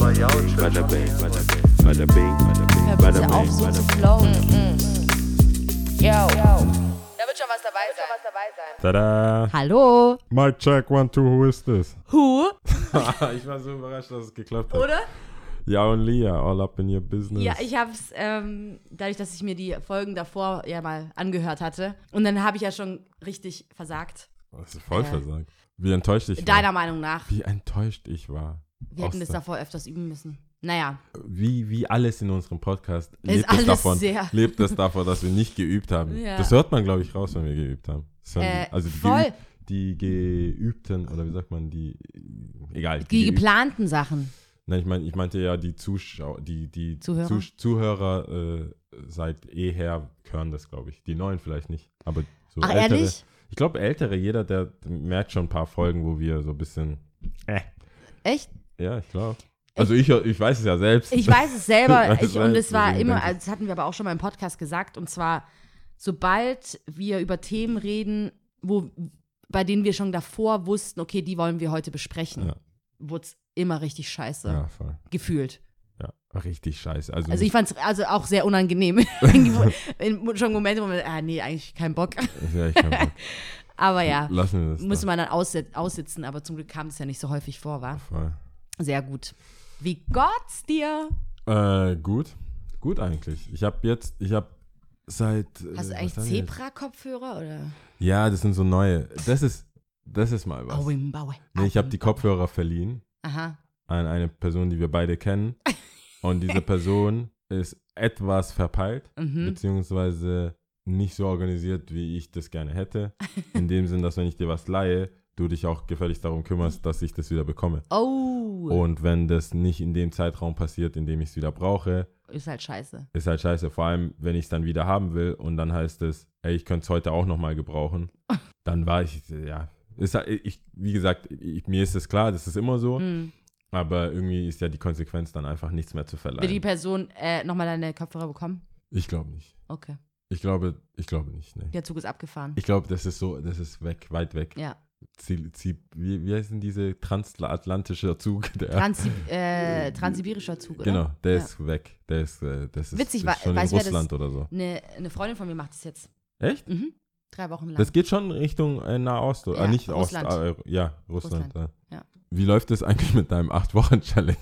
Bada bing, bada bing, bada bing, auf, bing, so zu bing. flowen. Yo. Da wird schon was dabei sein. Tada! Hallo. Mic check, one, two, who is this? Who? ich war so überrascht, dass es geklappt hat. Oder? Ja und Lia, all up in your business. Ja, ich hab's, ähm, dadurch, dass ich mir die Folgen davor ja mal angehört hatte. Und dann habe ich ja schon richtig versagt. Das ist voll Äh, versagt. Wie enttäuscht ich Deiner war. Meinung nach. Wie enttäuscht ich war. Wir hätten das davor öfters üben müssen. Naja. Wie, wie alles in unserem Podcast lebt es, davon, sehr- lebt es davon, dass wir nicht geübt haben. Ja. Das hört man, glaube ich, raus, wenn wir geübt haben. Äh, die, also die, voll. Geüb, die geübten, oder wie sagt man, die, egal. Die geüb- geplanten Sachen. Nein, ich meine, ich meinte ja die Zuschauer, die, die Zuhörer? Zus- Zuhörer äh, seit eher hören das, glaube ich. Die neuen vielleicht nicht, aber so Ach, ältere. ehrlich? Ich glaube, ältere, jeder, der merkt schon ein paar Folgen, wo wir so ein bisschen, äh, Echt? Ja, ich glaube. Also ich, ich weiß es ja selbst. Ich weiß es selber. Ich und es, war immer, also das hatten wir aber auch schon mal im Podcast gesagt, und zwar, sobald wir über Themen reden, wo, bei denen wir schon davor wussten, okay, die wollen wir heute besprechen, Ja. wurde es immer richtig scheiße ja, voll. gefühlt. Ja, richtig scheiße. Also, Also ich fand es also auch sehr unangenehm. In- schon Momente, wo man, ah nee, eigentlich kein Bock. ja, ich kann Bock. Aber ja, Lassen wir das. musste man dann aussit aussitzen, aber zum Glück kam es ja nicht so häufig vor, war. da. Voll. Sehr gut. Wie Gott's dir? Äh, gut. Gut eigentlich. Ich habe jetzt, ich habe seit. Hast du äh, eigentlich? Zebra-Kopfhörer oder? Ja, das sind so neue. Das ist, das ist mal was. Nee, ich habe die Kopfhörer verliehen Aha. an eine Person, die wir beide kennen. Und diese Person ist etwas verpeilt, Mhm. beziehungsweise nicht so organisiert, wie ich das gerne hätte. In dem Sinn, dass wenn ich dir was leihe, du dich auch gefälligst darum kümmerst, dass ich das wieder bekomme. Oh, Und wenn das nicht in dem Zeitraum passiert, in dem ich es wieder brauche, ist halt scheiße. ist halt scheiße. Vor allem, wenn ich es dann wieder haben will und dann heißt es, ey, ich könnte es heute auch nochmal gebrauchen. Dann war ich, ja, ist halt, ich, wie gesagt, ich, mir ist es klar, das ist immer so. Hm. Aber irgendwie ist ja die Konsequenz dann einfach nichts mehr zu Will die verleihen. Person äh, nochmal deine Kopfhörer bekommen? Ich glaube nicht. Okay. Ich glaube, ich glaube nicht, nee. Der Zug ist abgefahren. Ich glaube, das ist so, das ist weg, weit weg. ja. Wie, wie heißen diese transatlantische Zug? Der, Transi äh, transsibirischer Zug, oder? genau, der Ja. ist weg. Der ist, äh, das ist, Witzig, ist schon in wer das- Russland oder so. Eine, eine Freundin von mir macht das jetzt. Echt? Mhm. Drei Wochen lang. Das geht schon Richtung äh, Nahost, oder? Ja, Ah, nicht Russland. Ost, äh, ja, Russland. Russland, ja. ja. Wie läuft es eigentlich mit deinem 8-Wochen-Challenge?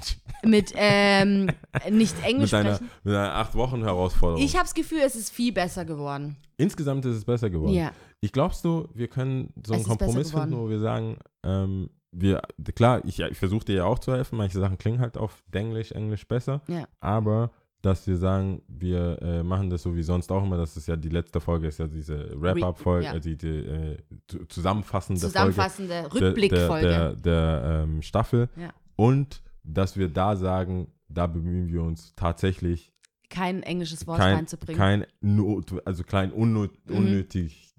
Mit ähm, nicht Englisch Mit deiner, sprechen. mit deiner 8-Wochen-Herausforderung? Ich habe das Gefühl, es ist viel besser geworden. Insgesamt ist es besser geworden. Ja. Ich glaubst du, wir können so einen Es Kompromiss finden, wo wir sagen, ähm, wir, klar, ich, ich versuche dir ja auch zu helfen, manche Sachen klingen halt auf Englisch, Englisch besser, Ja. aber dass wir sagen, wir äh, machen das so wie sonst auch immer, das ist ja die letzte Folge, ist ja diese Wrap-Up-Folge, ja. äh, die, die äh, zu- zusammenfassende Zusammenfassende Rückblickfolge. der, der, der ähm, Staffel Ja. und dass wir da sagen, da bemühen wir uns tatsächlich Kein englisches Wort kein, reinzubringen. kein Not, also klein unnöt, Mhm.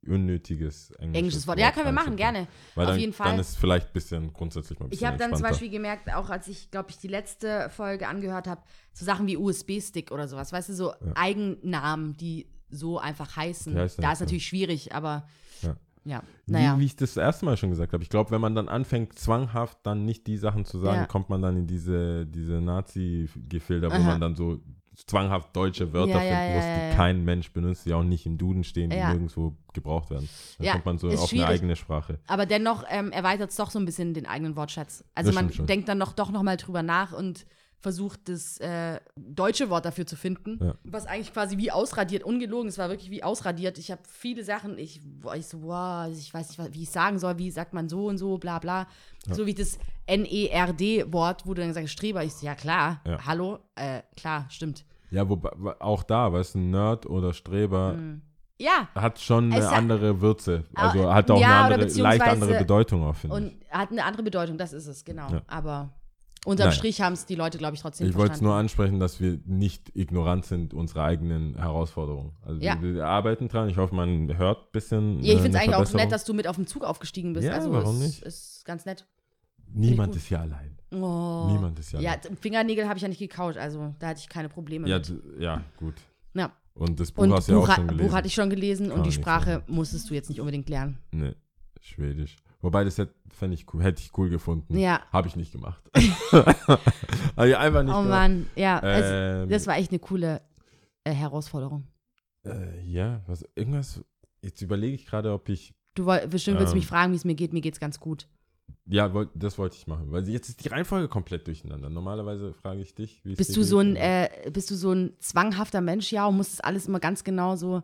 Unnötig, unnötiges englisches, englisches Wort. Ja, können wir machen, gerne. Weil Auf dann, jeden Fall. Dann ist vielleicht ein bisschen grundsätzlich mal ein Ich bisschen habe dann zum. Beispiel gemerkt, auch als ich, glaube ich, die letzte Folge angehört habe, so Sachen wie USB-Stick oder sowas, weißt du, so Eigennamen, die so einfach heißen. Die heißen da ist natürlich schwierig, aber Ja. ja, naja. Wie, wie ich das erste Mal schon gesagt habe. Ich glaube, wenn man dann anfängt, zwanghaft dann nicht die Sachen zu sagen, Ja. kommt man dann in diese, diese Nazi-Gefilde, wo man dann so zwanghaft deutsche Wörter Ja, finden ja, muss, ja, die ja, ja. kein Mensch benutzt, die auch nicht im Duden stehen, die Ja. nirgendwo gebraucht werden. Dann Ja, kommt man so auf schwierig. eine eigene Sprache. Aber dennoch ähm, erweitert es doch so ein bisschen den eigenen Wortschatz. Also Das man denkt dann noch, doch noch mal drüber nach und versucht, das äh, deutsche Wort dafür zu finden. Ja. Was eigentlich quasi wie ausradiert, ungelogen, es war wirklich wie ausradiert. Ich habe viele Sachen, ich, ich so, wow, ich weiß nicht, wie ich sagen soll, wie sagt man so und so, bla bla. So wie das N-E-R-D-Wort, wo du dann sagst, Streber, ich so, ja klar, Ja. hallo, äh, klar, stimmt. Ja, wobei auch da, weißt du, ein Nerd oder Streber Ja, hat schon eine Es hat- andere Würze. Also hat auch ja, eine andere, leicht andere Bedeutung auch, finde ich. und hat eine andere Bedeutung, das ist es, genau. Ja. Aber unterm Naja. Strich haben es die Leute, glaube ich, trotzdem Ich wollte es nur ansprechen, dass wir nicht ignorant sind unserer eigenen Herausforderungen. Also Ja. wir, wir arbeiten dran. Ich hoffe, man hört ein bisschen. Ja, ich äh, finde es eigentlich auch nett, dass du mit auf den Zug aufgestiegen bist. Ja, also warum ist, nicht? ist ganz nett. Niemand ist hier allein. Oh. Niemand ist hier Ja, allein. Fingernägel habe ich ja nicht gekaut, also da hatte ich keine Probleme Ja, mit. ja, gut. Ja. Und das Buch Und hast du ja auch schon gelesen. Buch hatte ich schon gelesen Kann und die Sprache musstest du jetzt nicht unbedingt lernen. Nee, Schwedisch. Wobei, das hätte, ich cool, hätte ich cool gefunden. Ja. Habe ich nicht gemacht. Hab ich einfach nicht Oh gemacht. Mann, ja. es, Ähm, das war echt eine coole äh, Herausforderung. äh, ja, was, irgendwas, jetzt überlege ich gerade, ob ich, Du woll, bestimmt willst du Ähm. mich fragen, wie es mir geht. Mir geht's ganz gut. Ja, das wollte ich machen, weil jetzt ist die Reihenfolge komplett durcheinander. Normalerweise frage ich dich, wie es Bist du so ein, äh, bist du so ein zwanghafter Mensch, ja, und musst das alles immer ganz genau so.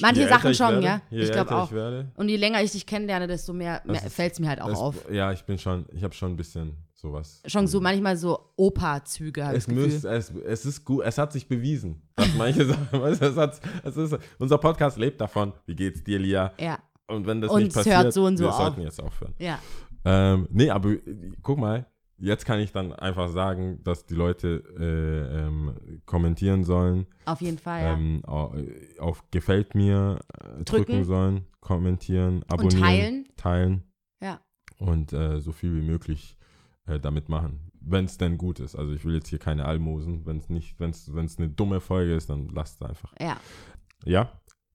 manche Sachen schon, werde, ja. Ich glaub älter auch. Ich Und je länger ich dich kennenlerne, desto mehr, mehr fällt es mir halt auch das, auf. Ja, ich bin schon, ich habe schon ein bisschen sowas. Schon so manchmal so Opa-Züge, Es, müsst, es, es ist gut, es hat sich bewiesen, dass manche Sachen, es hat, es ist, unser Podcast lebt davon, wie geht's dir, Lia? Ja, Und wenn das Und nicht passiert, hört so und so wir auf. sollten jetzt aufhören. ja. Ähm, nee, aber äh, guck mal, jetzt kann ich dann einfach sagen, dass die Leute äh, ähm, kommentieren sollen, Auf jeden Fall, ja. ähm, au- äh, auf Gefällt mir äh, drücken. Drücken. sollen, kommentieren, abonnieren, teilen. teilen ja. und äh, so viel wie möglich äh, damit machen. Wenn es denn gut ist. Also ich will jetzt hier keine Almosen. Wenn es nicht, wenn es eine dumme Folge ist, dann lasst es einfach. Ja. Ja,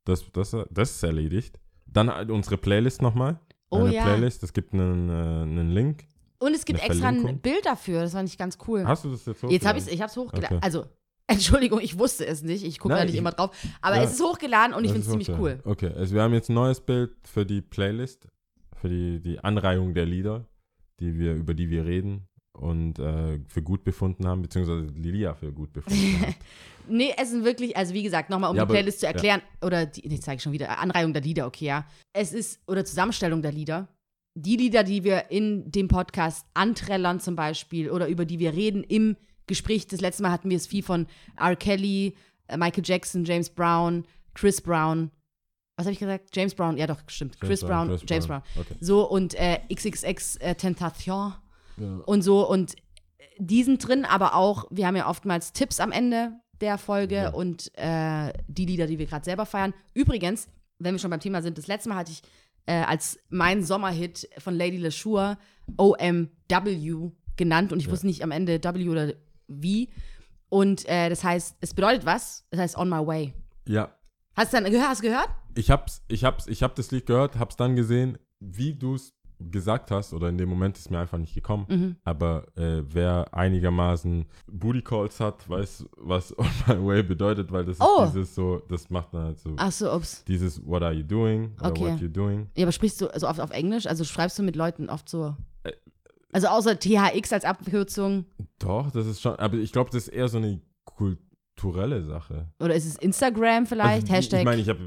das, das, das ist erledigt. Dann halt unsere Playlist nochmal. Oh Eine ja. Playlist, es gibt einen, äh, einen Link. Und es gibt extra ein? Bild dafür. Das fand ich ganz cool. Hast du das jetzt Jetzt habe ich hochgeladen? ich habe es hochgeladen. Okay. Also, Entschuldigung, ich wusste es nicht. Ich gucke da nicht ich- immer drauf. Aber Ja. es ist hochgeladen und ich finde es ziemlich cool. Okay, also wir haben jetzt ein neues Bild für die Playlist, für die, die Anreihung der Lieder, die wir, über die wir reden und äh, für gut befunden haben, beziehungsweise Lilia für gut befunden hat. Nee, es sind wirklich, also wie gesagt, nochmal um Ja, die aber- Playlist zu erklären, oder die, nee, zeige ich schon wieder, Anreihung der Lieder, okay, ja. Es ist, oder Zusammenstellung der Lieder. Die Lieder, die wir in dem Podcast anträllern zum Beispiel, oder über die wir reden im Gespräch. Das letzte Mal hatten wir es viel von R. Kelly, äh, Michael Jackson, James Brown, Chris Brown. Was habe ich gesagt? James Brown, ja doch, stimmt. Chris Brown, James Brown. Okay. So, und äh, XXX äh, Tentation Ja. und so. Und die sind drin, aber auch, wir haben ja oftmals Tipps am Ende der Folge Ja. und äh, die Lieder, die wir gerade selber feiern. Übrigens, wenn wir schon beim Thema sind, das letzte Mal hatte ich äh, als mein Sommerhit von Lady LeSure OMW genannt und ich Ja. wusste nicht am Ende W oder wie. Und äh, das heißt, es bedeutet was? Das heißt On My Way. Ja, Hast du dann gehört? Hast du gehört? ich hab's, ich hab's, ich hab das Lied gehört, hab's dann gesehen, wie du es gesagt hast, oder in dem Moment ist mir einfach nicht gekommen. Mhm. Aber äh, wer einigermaßen Booty Calls hat, weiß, was On My Way bedeutet, weil das Oh. ist dieses so, das macht dann halt so, Ach so, ups. dieses What are you doing? Oder Okay. what you doing? Ja, aber sprichst du also oft auf Englisch? Also schreibst du mit Leuten oft so. Äh. Also außer THX als Abkürzung Doch, das ist schon, aber ich glaube, das ist eher so eine kulturelle Sache. oder ist es Instagram vielleicht? Also, Hashtag. Ich meine, ich habe,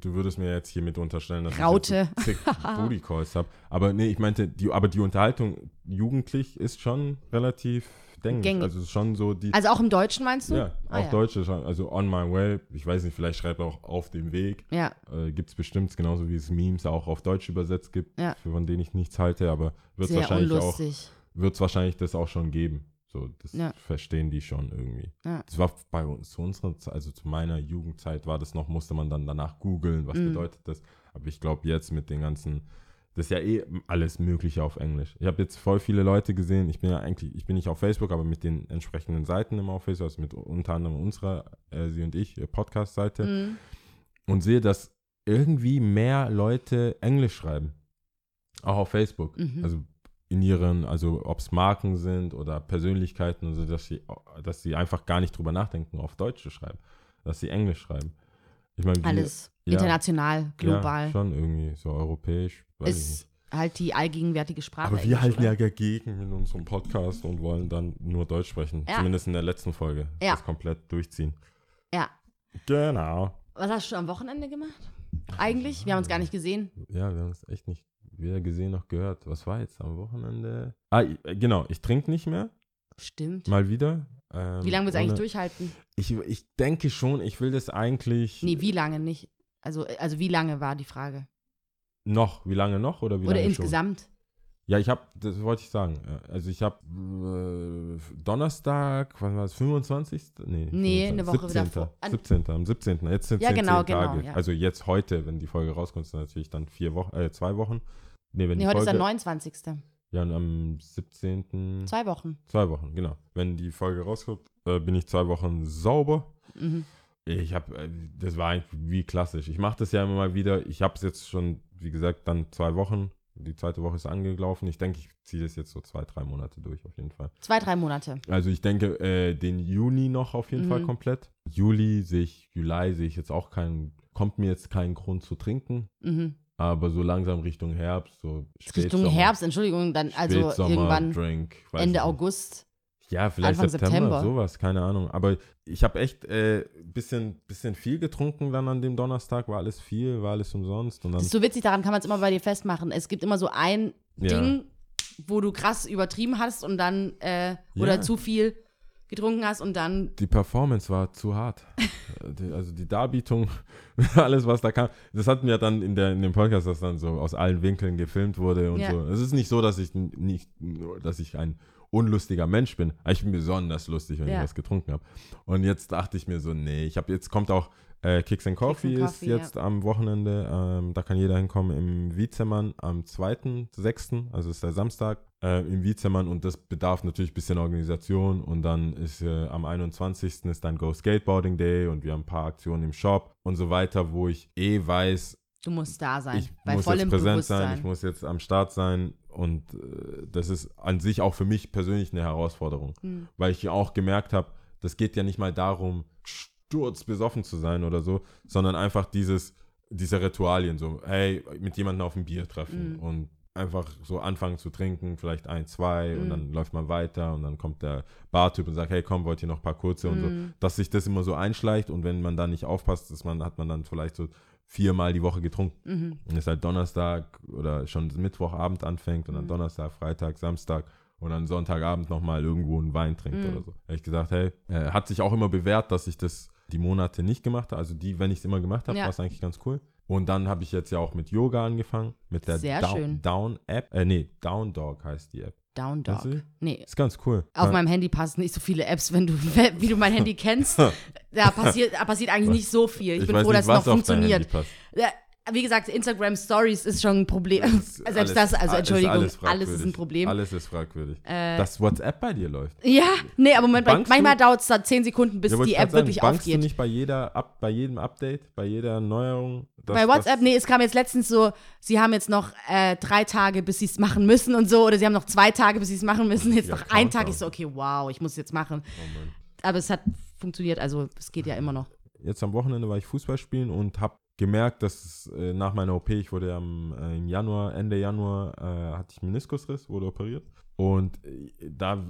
du würdest mir jetzt hiermit unterstellen, dass Raute. ich jetzt Booty Calls habe. Aber nee, ich meinte, die, aber die Unterhaltung jugendlich ist schon relativ gängig. Gängig. Also schon so die, also auch im Deutschen meinst du? ja, Ah, auch ja. Deutsche schon. Also on my way, ich weiß nicht, vielleicht schreibt auch auf dem Weg. Ja, Äh, gibt es bestimmt, genauso wie es Memes auch auf Deutsch übersetzt gibt, Ja. von denen ich nichts halte, aber wird es wahrscheinlich auch wird es wahrscheinlich das auch schon geben. So, das Ja. verstehen die schon irgendwie. Ja. Das war bei uns, zu unserer Zeit, also zu meiner Jugendzeit war das noch, musste man dann danach googeln, was Mhm. bedeutet das. Aber ich glaube jetzt mit den ganzen, das ist ja eh alles Mögliche auf Englisch. Ich habe jetzt voll viele Leute gesehen, ich bin ja eigentlich, ich bin nicht auf Facebook, aber mit den entsprechenden Seiten immer auf Facebook, also mit unter anderem unserer, äh, sie und ich, äh, Podcast-Seite Mhm. und sehe, dass irgendwie mehr Leute Englisch schreiben. Auch auf Facebook. Mhm. Also in ihren, also ob es Marken sind oder Persönlichkeiten, also dass sie, dass sie einfach gar nicht drüber nachdenken, auf Deutsch zu schreiben. Dass sie Englisch schreiben. Ich meine, Alles ja, international, global. Ja, schon irgendwie so europäisch. Weiß ich nicht. ist halt die allgegenwärtige Sprache. Aber wir halten oder? ja dagegen in unserem Podcast und wollen dann nur Deutsch sprechen. Ja. Zumindest in der letzten Folge. Ja. Das komplett durchziehen. Ja. Genau. Was hast du am Wochenende gemacht? Eigentlich? Wir haben uns gar nicht gesehen. Ja, wir haben es echt nicht weder gesehen noch gehört. Was war jetzt am Wochenende? Ah, i- genau, ich trinke nicht mehr. Stimmt. Mal wieder. Ähm, Wie lange willst du eigentlich durchhalten? Ich, ich denke schon, ich will das eigentlich Nee, wie lange nicht? Also, also wie lange war die Frage? noch. Wie lange noch oder wie Oder lange insgesamt? Schon? Ja, ich habe, das wollte ich sagen. äh, Also ich habe äh, Donnerstag, wann war es, 25.? Nee, Nee, 25. eine Woche 17. davor. An- 17. Am 17. Jetzt sind es Ja, genau, zehn Tage. genau, ja. Also jetzt heute, wenn die Folge rauskommt, sind natürlich dann vier Wochen, äh, zwei Wochen. Nee, wenn Nee, die heute ist Folge, der 29. Ja, und am 17. Zwei Wochen. Zwei Wochen, genau. Wenn die Folge rauskommt, äh, bin ich zwei Wochen sauber. Mhm. Ich habe, äh, das war eigentlich wie klassisch. Ich mache das ja immer mal wieder. Ich habe es jetzt schon, wie gesagt, dann zwei Wochen Die zweite Woche ist angelaufen. Ich denke, ich ziehe das jetzt so zwei, drei Monate durch, auf jeden Fall. Zwei, drei Monate. Also ich denke, äh, den Juni noch auf jeden Mhm. Fall komplett. Juli sehe ich, Juli sehe ich jetzt auch keinen, kommt mir jetzt keinen Grund zu trinken. Mhm. Aber so langsam Richtung Herbst, so Richtung Herbst, Entschuldigung, dann also irgendwann Drink, Ende ich nicht. August. Ja, vielleicht Anfang September, September. sowas, keine Ahnung. Aber ich habe echt ein äh, bisschen, bisschen viel getrunken dann an dem Donnerstag. War alles viel, war alles umsonst. Und dann, Das ist so witzig, daran kann man es immer bei dir festmachen. Es gibt immer so ein Ja. Ding, wo du krass übertrieben hast und dann äh, oder Ja. zu viel getrunken hast und dann die Performance war zu hart. Die, also die Darbietung, alles, was da kam. Das hatten wir dann in, der, in dem Podcast, das dann so aus allen Winkeln gefilmt wurde und Ja. so. Es ist nicht so, dass ich nicht, dass ich ein unlustiger Mensch bin. Aber ich bin besonders lustig, wenn Ja. ich was getrunken habe. Und jetzt dachte ich mir so, nee, ich habe jetzt kommt auch äh, Kicks and Coffee and ist Coffee, ja. jetzt am Wochenende. Ähm, da kann jeder hinkommen im Wiezemann am 2.6., also ist der Samstag, äh, im Wiezemann und das bedarf natürlich ein bisschen Organisation und dann ist äh, am 21. ist dann Go Skateboarding Day und wir haben ein paar Aktionen im Shop und so weiter, wo ich eh weiß, du musst da sein. ich bei muss vollem jetzt präsent sein, ich muss jetzt am Start sein und äh, das ist an sich auch für mich persönlich eine Herausforderung, Hm. weil ich ja auch gemerkt habe, das geht ja nicht mal darum, sturzbesoffen zu sein oder so, sondern einfach dieses, diese Ritualien, so, hey, mit jemandem auf ein Bier treffen Mhm. und einfach so anfangen zu trinken, vielleicht ein, zwei und Mhm. dann läuft man weiter und dann kommt der Bartyp und sagt, hey, komm, wollt ihr noch ein paar kurze und so, Mhm. dass sich das immer so einschleicht und wenn man da nicht aufpasst, dass man, hat man dann vielleicht so viermal die Woche getrunken. Mhm. Und es halt Donnerstag oder schon Mittwochabend anfängt und dann. Donnerstag, Freitag, Samstag und dann Sonntagabend nochmal irgendwo einen Wein trinkt oder so. Da hab ich gesagt, hey, äh, hat sich auch immer bewährt, dass ich das die Monate nicht gemacht habe. Also die, wenn ich es immer gemacht habe, Ja. war es eigentlich ganz cool. Und dann habe ich jetzt ja auch mit Yoga angefangen, mit der Sehr Down, schön. Down App. Äh, nee, Down Dog heißt die App. Down Dog. du? Nee. Ist ganz cool. Auf Ja. meinem Handy passen nicht so viele Apps, wenn du, wie du mein Handy kennst. Da passiert, da passiert eigentlich nicht so viel. Ich, bin weiß froh, nicht, dass es noch funktioniert. Wie gesagt, Instagram Stories ist schon ein Problem. Das ist Selbst alles- das, also ist Entschuldigung, alles, fragwürdig. ist ein Problem. Alles ist fragwürdig. Äh, Dass WhatsApp bei dir läuft. ja, nee, aber Moment, Bankst manchmal du? dauert es da 10 Sekunden, bis Ja, die App sagen, wirklich bankst du aufgeht. nicht bei, jeder, Up, bei jedem Update, bei jeder Neuerung? dass- Bei WhatsApp, dass- nee, es kam jetzt letztens so, sie haben jetzt noch äh, drei Tage, bis sie es machen müssen und so, oder sie haben noch zwei Tage, bis sie es machen müssen, jetzt Ja, noch ein Tag. Ich so, okay, wow, ich muss es jetzt machen. Oh. Aber es hat funktioniert, also es geht ja immer noch. Jetzt am Wochenende war ich Fußball spielen und habe gemerkt, dass es, äh, nach meiner OP, ich wurde am, äh, im Januar, Ende Januar, äh, hatte ich Meniskusriss, wurde operiert. Und äh, da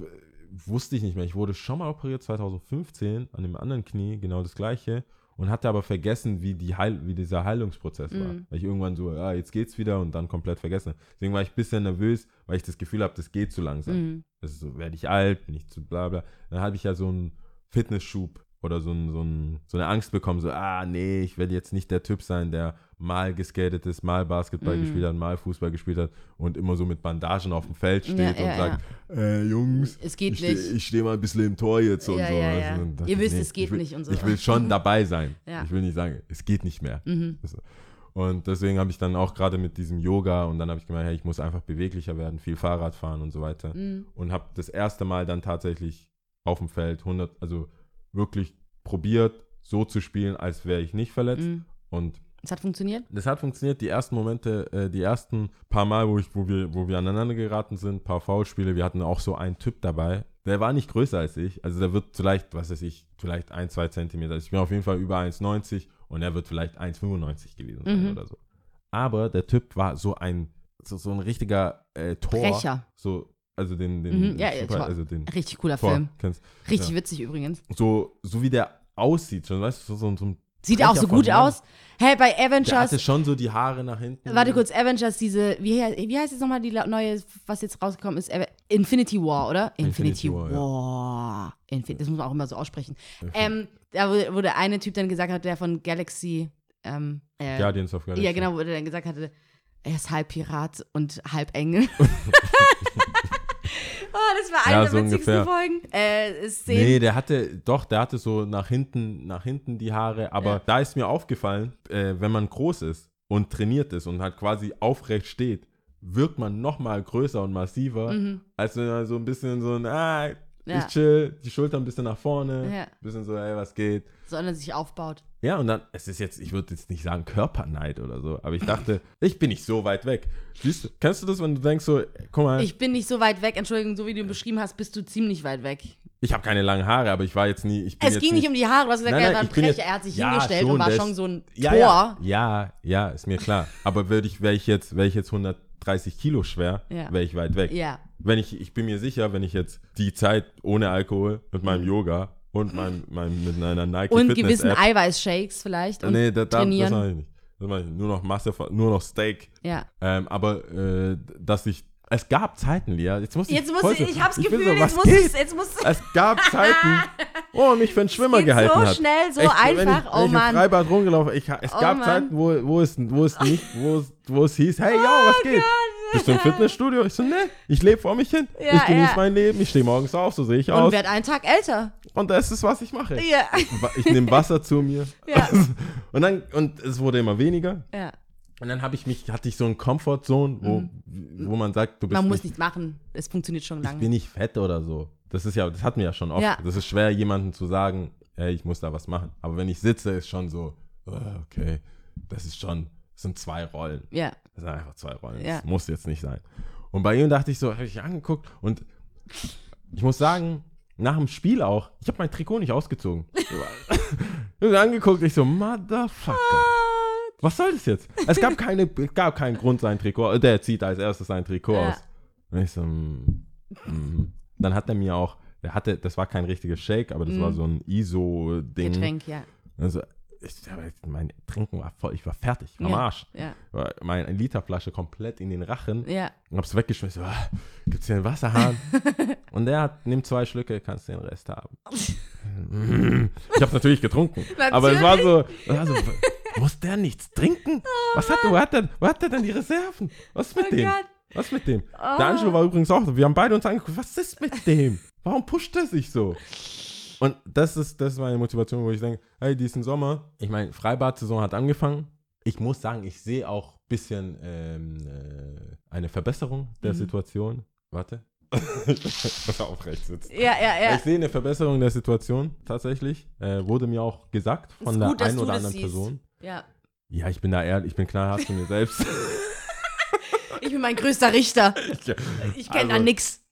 wusste ich nicht mehr. Ich wurde schon mal operiert 2015 an dem anderen Knie, genau das gleiche. Und hatte aber vergessen, wie, die Heil wie dieser Heilungsprozess war. Mhm. Weil ich irgendwann so, ja, jetzt geht's wieder und dann komplett vergessen. Deswegen war ich ein bisschen nervös, weil ich das Gefühl habe, das geht zu langsam. Mhm. Ist so, werde ich alt, bin ich zu bla bla. Dann habe ich ja so einen Fitnessschub oder so, ein, so, ein, so eine Angst bekommen, so, ah, nee, ich werde jetzt nicht der Typ sein, der mal geskatet ist, mal Basketball Mhm. gespielt hat, mal Fußball gespielt hat und immer so mit Bandagen auf dem Feld steht Ja, und ja, sagt, äh, Jungs, Es geht ich nicht. stehe steh mal ein bisschen im Tor jetzt und Ja, so. ja, ja. du? Und Ihr ich, wisst, nee, es geht ich will, nicht und so. Ich will schon dabei sein. Ja. Ich will nicht sagen, es geht nicht mehr. Mhm. Und deswegen habe ich dann auch gerade mit diesem Yoga und dann habe ich gemeint, hey, ich muss einfach beweglicher werden, viel Fahrrad fahren und so weiter. Mhm. Und habe das erste Mal dann tatsächlich auf dem Feld 100, also wirklich probiert, so zu spielen, als wäre ich nicht verletzt. Mhm. Und Es hat funktioniert? das hat funktioniert. Die ersten Momente, äh, die ersten paar Mal, wo, ich, wo, wir, wo wir aneinander geraten sind, paar Foulspiele, wir hatten auch so einen Typ dabei. Der war nicht größer als ich. Also der wird vielleicht, was weiß ich, vielleicht ein, zwei Zentimeter. Also ich bin auf jeden Fall über 1,90 und er wird vielleicht 1,95 gewesen sein Mhm. oder so. Aber der Typ war so ein, so, so ein richtiger äh, Tor. Brecher. So, also den, den, Mhm, ja, Super, also den Richtig cooler Tor, Film. kennst Richtig Ja. witzig übrigens. so, so wie der aussieht, schon, weißt du, so, so, so ein Sieht Brecher auch so gut aus. Hey, bei Der Avengers. hatte schon so die Haare nach hinten. Warte kurz, Avengers, diese, wie, wie heißt jetzt nochmal die neue, was jetzt rausgekommen ist? Infinity War, oder? Infinity Infinity, War, War. ja. Infin das muss man auch immer so aussprechen. Ähm, da wo, wo der eine Typ dann gesagt hat, der von Galaxy, ähm, äh, Guardians of Galaxy. ja genau, wo der dann gesagt hatte, er ist halb Pirat und halb Engel. oh, das war eine Ja, der so witzigsten ungefähr. Folgen. Äh, Szenen. Nee, der hatte, doch, der hatte so nach hinten, nach hinten die Haare, aber Ja. da ist mir aufgefallen, äh, wenn man groß ist und trainiert ist und halt quasi aufrecht steht, wirkt man noch mal größer und massiver, Mhm. als wenn man so ein bisschen so ein, ah, Ja. Ich chill, die Schultern ein bisschen nach vorne, Ja. bisschen so, ey, was geht. Sondern sich aufbaut. Ja, und dann, es ist jetzt, ich würde jetzt nicht sagen Körperneid oder so, aber ich dachte, ich bin nicht so weit weg. Siehst du, kennst du das, wenn du denkst so, guck mal, ich, Ich bin nicht so weit weg, Entschuldigung, so wie du beschrieben hast, bist du ziemlich weit weg. habe keine langen Haare, aber ich war jetzt nie, ich bin Es ging nicht um die Haare, du hast gesagt, Nein, er nein, war ein ich Brecher, jetzt- er hat sich Ja, hingestellt schon, und war schon so ein ja, Tor. ja, ja, ja, ist mir klar. Aber würde ich, wäre ich jetzt, wäre ich jetzt 130 Kilo schwer, Ja. wäre ich weit weg. Ja. Wenn ich, ich bin mir sicher, wenn ich jetzt die Zeit ohne Alkohol mit meinem Yoga und meinem, meinem mit einer Nike Und Fitness gewissen App, Eiweißshakes vielleicht. Und nee, da, da, das trainieren. mache ich nicht. Das mache ich. Nur noch Masse, nur noch Steak. ja. Ähm, aber äh, dass ich, es gab Zeiten, Lia, jetzt muss ich, Jetzt muss ich, so- ich hab's will Gefühl, so, jetzt was muss ich, jetzt muss Es gab Zeiten, wo er mich für einen Schwimmer geht gehalten so hat. schnell, so Echt, einfach. Ich, Oh ich Mann. Freibad rumgelaufen, ich, es Oh gab Mann. Zeiten, wo, wo, es, wo es nicht, wo es, wo es hieß, hey, yo, was Oh geht? Bist du im Fitnessstudio? Ich so, ne, ich lebe vor mich hin. Ja, ich genieße ja. mein Leben, ich stehe morgens auf, so sehe ich und aus. werd einen Tag älter. Und das ist, was ich mache. Ja. Ich nehme Wasser zu mir. Ja. Und dann, und es wurde immer weniger. ja. Und dann habe ich mich, hatte ich so einen Comfortzone, wo, wo man sagt, du bist Mhm. Man muss nicht, nichts machen. Es funktioniert schon ich lange. bin nicht fett oder so. Das ist ja, das hatten wir ja schon oft. Ja. Das ist schwer, jemandem zu sagen, ey, ich muss da was machen. Aber wenn ich sitze, ist schon so, äh, okay, das ist schon, das sind zwei Rollen. Ja. Das sind einfach zwei Rollen. Ja. Das muss jetzt nicht sein. Und bei ihm dachte ich so, habe ich angeguckt und ich muss sagen, nach dem Spiel auch, ich habe mein Trikot nicht ausgezogen. ich habe angeguckt, ich so, Motherfucker. Was soll das jetzt? Es gab, keine, es gab keinen Grund, sein Trikot. Der zieht als erstes sein Trikot Ja. aus. Und ich so, mm, mm. dann hat er mir auch, der hatte, das war kein richtiges Shake, aber das war so ein ISO-Ding. Getränk, ja. Also, ich, mein Trinken war voll, ich war fertig, am ja. Arsch. Ja. Meine Literflasche komplett in den Rachen Ja. und hab's weggeschmissen. Ah, gibt's hier einen Wasserhahn? und der hat, nimm zwei Schlücke, kannst den Rest haben. ich hab's natürlich getrunken. Aber es war so, es war so, muss der nichts trinken? Was hat, wo, hat der, wo hat der denn die Reserven? Was ist mit Oh dem? Gott. Was ist mit dem? Der Angelo war übrigens auch so. Wir haben beide uns angeguckt. Was ist mit dem? Warum pusht er sich so? Und das ist, das ist meine Motivation, wo ich denke, hey, diesen Sommer, ich meine, Freibad-Saison hat angefangen. Ich muss sagen, ich sehe auch ein bisschen ähm, äh, eine Verbesserung der Mhm. Situation. Warte. Dass er aufrecht sitzt. Ja, ja, ja. Ich sehe eine Verbesserung der Situation tatsächlich. Äh, wurde mir auch gesagt von Ist der gut, einen oder anderen siehst. Ja. Ja, ich bin da ehrlich, ich bin knallhart zu mir selbst. Ich bin mein größter Richter. Ich kenne da Also- nix.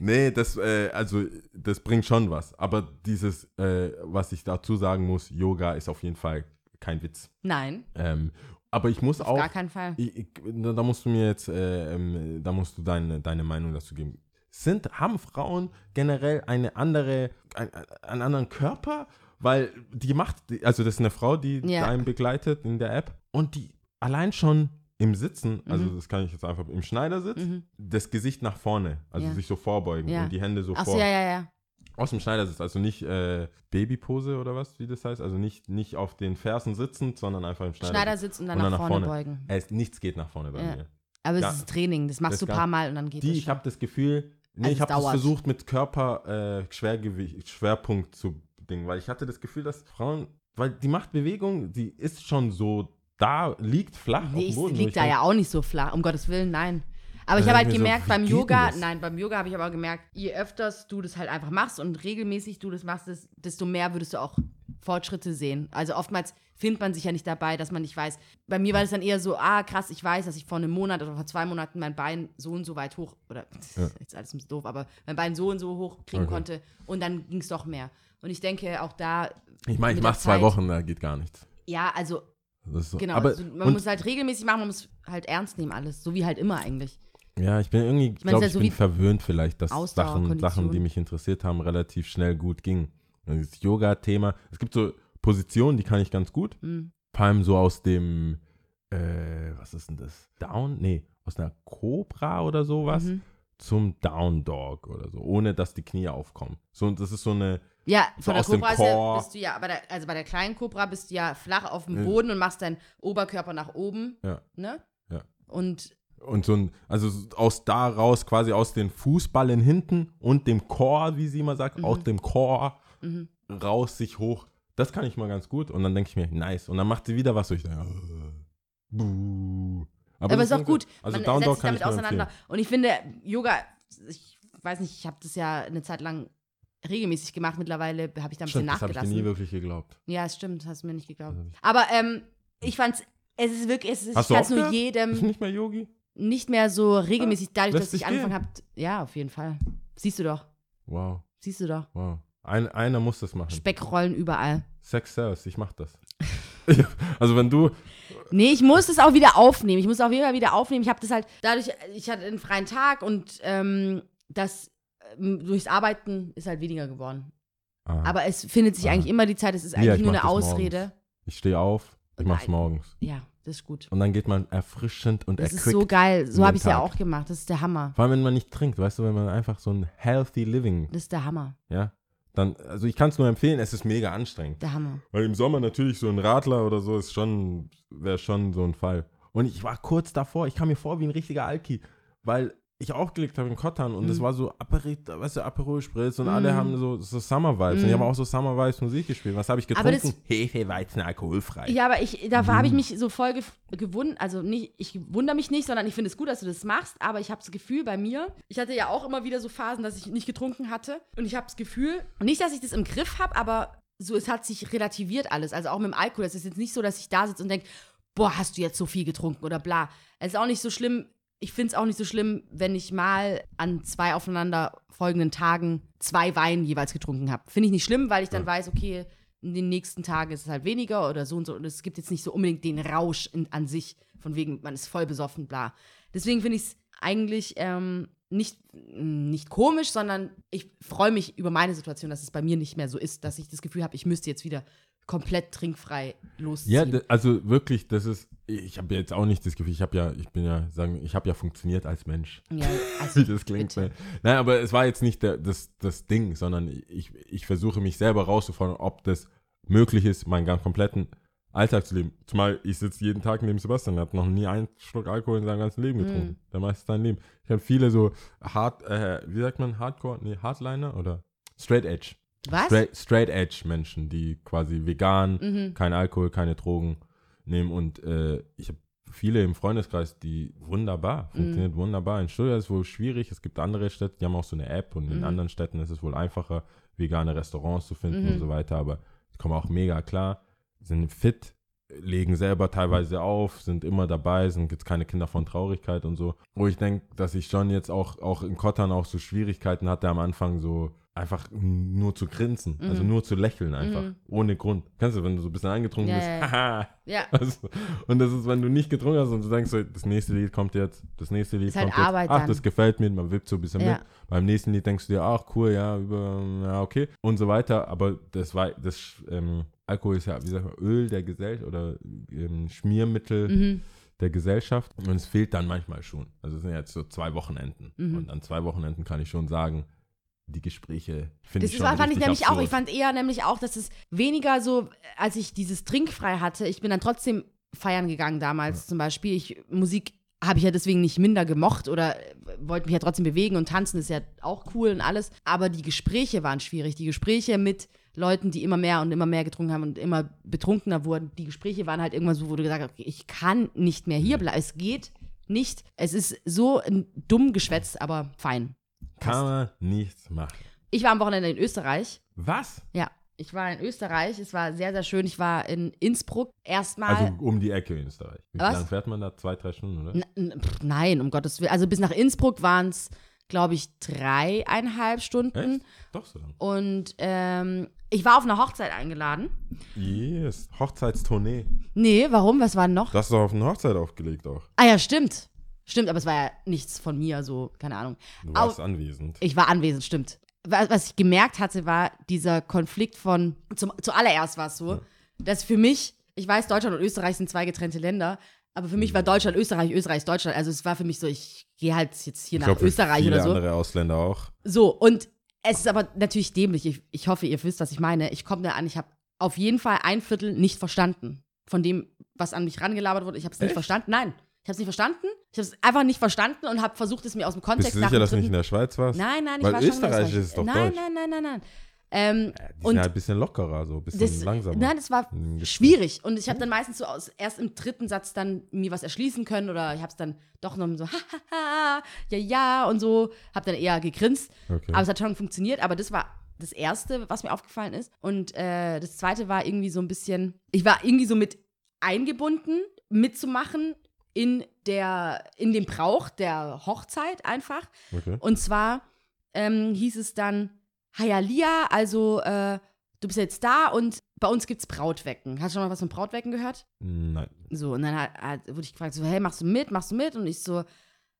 Nee, das, äh, also, das bringt schon was. Aber dieses, äh, was ich dazu sagen muss, Yoga ist auf jeden Fall kein Witz. Nein, Ähm, aber ich muss auf auch, gar keinen Fall. ich, ich, da da musst du mir jetzt, äh, ähm, da musst du deine, deine Meinung dazu geben. Sind, haben Frauen generell eine andere, ein, einen anderen Körper? Weil die macht, also das ist eine Frau, die Ja. einen begleitet in der App und die allein schon im Sitzen, also Mhm. das kann ich jetzt einfach im Schneidersitz, Mhm. das Gesicht nach vorne, also Ja. sich so vorbeugen Ja. und die Hände so Ach vor. so, ja, ja, ja. Aus dem Schneidersitz, also nicht äh, Babypose oder was, wie das heißt, also nicht, nicht auf den Fersen sitzend, sondern einfach im Schneidersitz. Schneidersitz und dann Und nach, vorne, beugen. Es, nichts geht nach vorne bei Ja. mir. Aber Ja. es ist Training, das machst Das du ein gar- paar Mal und dann geht Die, ich schon. habe das Gefühl, nee, Also ich habe das versucht mit Körper äh, Schwergewicht, Schwerpunkt zu dingen, weil ich hatte das Gefühl, dass Frauen, weil die macht Bewegung, die ist schon so da, liegt flach auf Nee, dem ich Boden. liegt da denk, ja auch nicht so flach, um Gottes Willen, nein. Aber ich habe halt so, gemerkt, wie beim Yoga, nein, beim Yoga habe ich aber gemerkt, je öfters du das halt einfach machst und regelmäßig du das machst, des- desto mehr würdest du auch Fortschritte sehen. Also oftmals findet man sich ja nicht dabei, dass man nicht weiß. Bei mir war das dann eher so, ah, krass, ich weiß, dass ich vor einem Monat oder vor zwei Monaten mein Bein so und so weit hoch, oder Ja. jetzt alles ein bisschen doof, aber mein Bein so und so hoch kriegen Okay. konnte und dann ging es doch mehr. Und ich denke auch da. Ich meine, ich mache zwei Wochen, da geht gar nichts. Ja, also Das ist so. genau. aber, also man muss halt regelmäßig machen, man muss halt ernst nehmen alles. So wie halt immer eigentlich. Ja, ich bin irgendwie, ich meine, glaube, es ist ich ja bin so verwöhnt vielleicht, dass Ausdauer, Sachen, Sachen, die mich interessiert haben, relativ schnell gut gingen. Und das Yoga-Thema, es gibt so Positionen, die kann ich ganz gut. Hm. Vor allem so aus dem, äh, was ist denn das? Down? Nee, aus einer Cobra oder sowas Mhm. zum Down Dog oder so, ohne dass die Knie aufkommen. So, und das ist so eine, Ja, So von der aus dem Cobra ja, bist du ja, bei der, also bei der kleinen Cobra bist du ja flach auf dem Ja. Boden und machst deinen Oberkörper nach oben. Ja. Ne? Ja. Und und so ein, also aus da raus, quasi aus den Fußballen hinten und dem Chor, wie sie immer sagt, Mhm. aus dem Chor mhm. raus sich hoch. Das kann ich mal ganz gut. Und dann denke ich mir, nice. Und dann macht sie wieder was, denke, äh, buh. aber, das ist auch gut. Also Man Down setzt Dog sich kann damit auseinander. Und ich finde, Yoga, ich weiß nicht, ich habe das ja eine Zeit lang regelmäßig gemacht. Mittlerweile habe ich da ein bisschen Stimmt, das habe ich nachgelassen. nie wirklich geglaubt. Ja, es stimmt, hast du mir nicht geglaubt. Das Aber ähm, ich fand's, es ist wirklich, es ist, Hast ich kann es nur aufgehört? Bist du jedem nicht mehr Yogi? nicht mehr so regelmäßig, dadurch, lässt dass ich angefangen habe. Ja, auf jeden Fall. Siehst du doch, Wow, siehst du doch. wow. Ein, einer muss das machen. Speckrollen überall. Sex sells, ich mach das. also wenn du, Nee, ich muss es auch wieder aufnehmen. Ich muss jeden Fall wieder aufnehmen. Ich habe das halt, dadurch, ich hatte einen freien Tag und ähm, das durchs Arbeiten ist halt weniger geworden. ah, Aber es findet sich Ah. eigentlich immer die Zeit, es ist Ja, eigentlich ich nur eine Ausrede. ich stehe auf, ich mach's Nein. morgens. Ja, das ist gut. Und dann geht man erfrischend und Das ist erquickt. so geil. So habe ich es ja auch gemacht. Das ist der Hammer. Vor allem, wenn man nicht trinkt, weißt du, wenn man einfach so ein healthy living, Das ist der Hammer. ja, dann, also ich kann es nur empfehlen, es ist mega anstrengend. Der Hammer. Weil im Sommer natürlich so ein Radler oder so ist schon, wäre schon so ein Fall. Und ich war kurz davor, ich kam mir vor wie ein richtiger Alki, weil ich aufgelegt habe in Kottern und es Mhm. war so Aperi, weißt du, Aperol Spritz und alle Mhm. haben so, so Summer Vibes. Und ich Mhm. habe auch so Summer Vibes Musik gespielt. Was habe ich das- getrunken? Hefe, Weizen, alkoholfrei. Ja, aber ich, dafür habe ich Mhm. mich so voll gef- gewundert, also nicht, ich wundere mich nicht, sondern ich finde es gut, dass du das machst, aber ich habe das Gefühl bei mir, ich hatte ja auch immer wieder so Phasen, dass ich nicht getrunken hatte und ich habe das Gefühl, nicht, dass ich das im Griff habe, aber so, es hat sich relativiert alles, also auch mit dem Alkohol, es ist jetzt nicht so, dass ich da sitze und denke, boah, hast du jetzt so viel getrunken oder bla. Es ist auch nicht so schlimm, ich finde es auch nicht so schlimm, wenn ich mal an zwei aufeinander folgenden Tagen zwei Wein jeweils getrunken habe. Finde ich nicht schlimm, weil ich dann Ja. weiß, okay, in den nächsten Tagen ist es halt weniger oder so und so. Und es gibt jetzt nicht so unbedingt den Rausch in, an sich, von wegen, man ist voll besoffen, bla. Deswegen finde ich es eigentlich ähm, nicht, nicht komisch, sondern ich freue mich über meine Situation, dass es bei mir nicht mehr so ist, dass ich das Gefühl habe, ich müsste jetzt wieder komplett trinkfrei losziehen. Ja, also wirklich, das ist, ich habe jetzt auch nicht das Gefühl, ich habe ja, ich bin ja, sagen, ich habe ja funktioniert als Mensch. ja also, Wie das klingt. bitte. Ne? Nein, aber es war jetzt nicht der, das, das Ding, sondern ich, ich versuche mich selber rauszufordern, ob das möglich ist, meinen ganz kompletten Alltag zu leben. Zumal ich sitze jeden Tag neben Sebastian, der hat noch nie einen Schluck Alkohol in seinem ganzen Leben getrunken. Mhm. Der meiste sein Leben. Ich habe viele so hard, äh, wie sagt man, Hardcore, nee, Hardliner oder Straight Edge. Was? Straight, straight Edge Menschen, die quasi vegan, Mhm. kein Alkohol, keine Drogen nehmen. Und äh, ich habe viele im Freundeskreis, die wunderbar, Mhm. funktioniert wunderbar. In Stuttgart ist es wohl schwierig. Es gibt andere Städte, die haben auch so eine App und in Mhm. anderen Städten ist es wohl einfacher, vegane Restaurants zu finden Mhm. und so weiter. Aber die kommen auch mega klar, sind fit, legen selber teilweise auf, sind immer dabei, sind jetzt keine Kinder von Traurigkeit und so. Wo ich denke, dass ich schon jetzt auch, auch in Kottern auch so Schwierigkeiten hatte am Anfang so einfach nur zu grinsen, also Mhm. nur zu lächeln einfach, Mhm. ohne Grund. Kennst du, wenn du so ein bisschen angetrunken Ja, bist, haha. Ja, Also, und das ist, wenn du nicht getrunken hast und du denkst, so, das nächste Lied kommt jetzt, das nächste Lied Ist halt kommt jetzt, Arbeit ach, dann. das gefällt mir, man wippt so ein bisschen Ja. mit. Beim nächsten Lied denkst du dir, ach cool, ja, über, ja, okay und so weiter. Aber das war, das ähm, Alkohol ist ja, wie sagt man, Öl der Gesellschaft oder ähm, Schmiermittel mhm. der Gesellschaft und es fehlt dann manchmal schon. Also es sind jetzt so zwei Wochenenden Mhm. und an zwei Wochenenden kann ich schon sagen, die Gespräche finde ich schon fand ich nämlich auch. absurd. Ich fand eher nämlich auch, dass es weniger so, als ich dieses Trinkfrei hatte, ich bin dann trotzdem feiern gegangen damals zum Beispiel. Ich, Musik habe ich ja deswegen nicht minder gemocht oder äh, wollte mich ja trotzdem bewegen und tanzen ist ja auch cool und alles. Aber die Gespräche waren schwierig. Die Gespräche mit Leuten, die immer mehr und immer mehr getrunken haben und immer betrunkener wurden, die Gespräche waren halt irgendwann so, wo du gesagt hast, okay, ich kann nicht mehr hier bleiben. Es geht nicht. Es ist so ein dumm geschwätzt, aber fein. Kann man nichts machen. Ich war am Wochenende in Österreich. Was? Ja, ich war in Österreich. Es war sehr, sehr schön. Ich war in Innsbruck. Erstmal. Also um die Ecke in Österreich. Wie Was? lange fährt man da? Zwei, drei Stunden, oder? N- pff, nein, um Gottes Willen. Also bis nach Innsbruck waren es, glaube ich, dreieinhalb Stunden. Echt? Doch so lang. Und ähm, ich war auf einer Hochzeit eingeladen. Yes. Hochzeitstournee. Nee, warum? Was war denn noch? Du hast doch auf eine Hochzeit aufgelegt auch. Ah ja, stimmt. Stimmt, aber es war ja nichts von mir, so, keine Ahnung. Du Au- warst anwesend. Ich war anwesend, stimmt. Was, was ich gemerkt hatte, war dieser Konflikt von, zum, zuallererst war es so, Ja. dass für mich, ich weiß, Deutschland und Österreich sind zwei getrennte Länder, aber für mich war Deutschland Österreich, Österreich Deutschland. Also es war für mich so, ich gehe halt jetzt hier Ich nach glaube, für Österreich viele oder so. andere Ausländer auch. So, und es ist aber natürlich dämlich. Ich, ich hoffe, ihr wisst, was ich meine. Ich komme da an, ich habe auf jeden Fall ein Viertel nicht verstanden von dem, was an mich rangelabert wurde. Ich habe es nicht verstanden. Nein, ich habe es nicht verstanden. Ich habe es einfach nicht verstanden und habe versucht, es mir aus dem Kontext Bist du sicher, dass du nicht in der Schweiz warst? Nein, nein, ich Weil war schon in Österreich Österreich. ist doch nein, Deutsch. nein, nein, nein, nein. Ähm, Die und sind halt ein bisschen lockerer, so ein bisschen das, langsamer. nein, das war schwierig. Und ich habe dann meistens so aus, erst im dritten Satz dann mir was erschließen können oder ich habe es dann doch noch so, hahaha, ja, ja und so, habe dann eher gegrinst. Okay. Aber es hat schon funktioniert, aber das war das Erste, was mir aufgefallen ist. Und äh, das Zweite war irgendwie so ein bisschen, ich war irgendwie so mit eingebunden, mitzumachen in, der, in dem Brauch der Hochzeit einfach. Okay. Und zwar ähm, hieß es dann, Hayalia, also äh, du bist jetzt da und bei uns gibt's Brautwecken. Hast du schon mal was von Brautwecken gehört? Nein. So, und dann hat, hat, wurde ich gefragt, so, hey, machst du mit, machst du mit? Und ich so,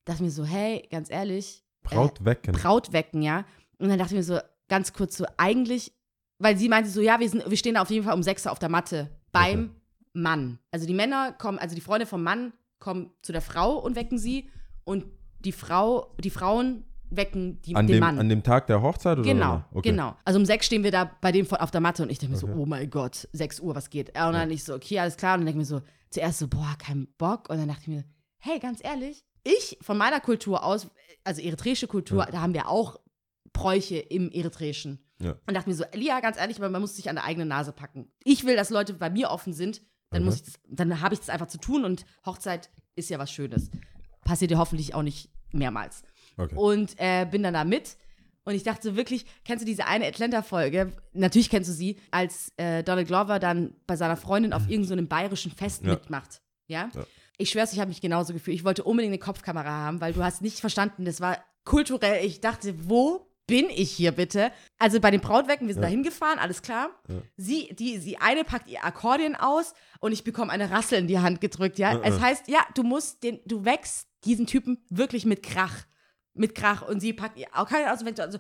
dachte mir so, hey, ganz ehrlich, Braut wecken. Brautwecken, ja. Und dann dachte ich mir so, ganz kurz so, eigentlich, weil sie meinte so, ja, wir, sind, wir stehen da auf jeden Fall um sechs Uhr auf der Matte beim Okay. Mann. Also die Männer kommen, also die Freunde vom Mann kommen zu der Frau und wecken sie und die Frau, die Frauen wecken die, an, den dem, Mann. an dem Tag der Hochzeit oder? Genau, okay. genau. Also um sechs stehen wir da bei dem auf der Matte und ich denke mir Okay. so, oh mein Gott, sechs Uhr, was geht? Und dann ich so, okay, alles klar. Und dann denke ich mir so, zuerst so, boah, kein Bock. Und dann dachte ich mir, hey, ganz ehrlich, ich von meiner Kultur aus, also eritreische Kultur, Ja. da haben wir auch Bräuche im Eritreischen. Ja. Und dachte mir so, Lia, ganz ehrlich, man muss sich an der eigenen Nase packen. Ich will, dass Leute bei mir offen sind, dann Mhm. muss ich das, dann habe ich das einfach zu tun und Hochzeit ist ja was Schönes. Passiert dir hoffentlich auch nicht mehrmals. Okay. Und äh, bin dann da mit. Und ich dachte wirklich, kennst du diese eine Atlanta-Folge? Natürlich kennst du sie, als äh, Donald Glover dann bei seiner Freundin auf irgendeinem so bayerischen Fest Ja. mitmacht. Ja? Ja. Ich schwör's, ich habe mich genauso gefühlt. Ich wollte unbedingt eine Kopfkamera haben, weil du hast nicht verstanden, das war kulturell. Ich dachte, wo bin ich hier bitte? Also bei den Brautwecken, wir sind Ja. da hingefahren, alles klar. Ja. Sie, die, sie eine packt ihr Akkordeon aus und ich bekomme eine Rassel in die Hand gedrückt, ja. Ja, Es heißt, ja, du musst den, du wächst diesen Typen wirklich mit Krach. Mit Krach. Und sie packt ihr Akkordeon aus und fängt so an.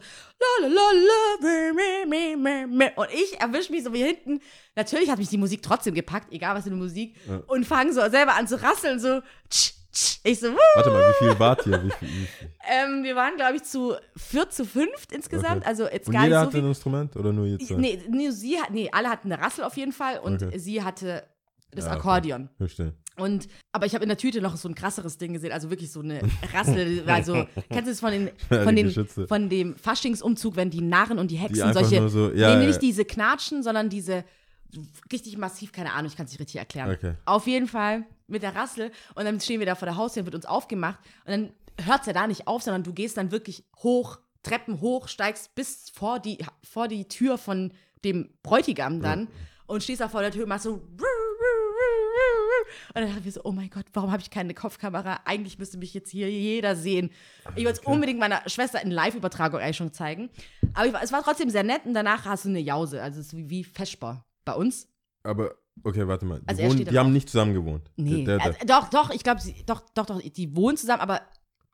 Und ich erwische mich so wie hinten. Natürlich hat mich die Musik trotzdem gepackt, egal was für eine Musik. Und fange so selber an zu rasseln, so, tsch. Ich so, wuh. Warte mal, wie viel wart ihr? Wie viel, wie viel? Ähm, wir waren, glaube ich, zu vier zu fünft insgesamt. Okay. Also jetzt Und gar jeder nicht so hatte viel. ein Instrument oder nur ihr zwei? Nee, nee, sie hat, nee, alle hatten eine Rassel auf jeden Fall und Okay. sie hatte das Ja, okay. Akkordeon. Verstehe. Und, aber ich habe in der Tüte noch so ein krasseres Ding gesehen, also wirklich so eine Rassel, also, kennst du das von, den, von, die den, Geschütze. von dem Faschingsumzug, wenn die Narren und die Die Hexen einfach solche, so, ja, nee, ja. nicht diese Knatschen, sondern diese richtig massiv, keine Ahnung, ich kann es nicht richtig erklären. Okay. Auf jeden Fall mit der Rassel und dann stehen wir da vor der Haustür, wird uns aufgemacht und dann hört es ja da nicht auf, sondern du gehst dann wirklich hoch, Treppen hoch, steigst bis vor die, vor die Tür von dem Bräutigam dann und stehst da vor der Tür und machst so und dann dachte ich mir so, oh mein Gott, warum habe ich keine Kopfkamera? Eigentlich müsste mich jetzt hier jeder sehen. Ich wollte es unbedingt meiner Schwester in Live-Übertragung eigentlich schon zeigen. Aber war- es war trotzdem sehr nett und danach hast du eine Jause. Also es ist wie, wie Feschbar bei uns. Aber, okay, warte mal. Die, Also wohnen, die haben nicht zusammen gewohnt. Nee, Der, der, also, doch, doch, ich glaube, doch, doch, doch, die wohnen zusammen, aber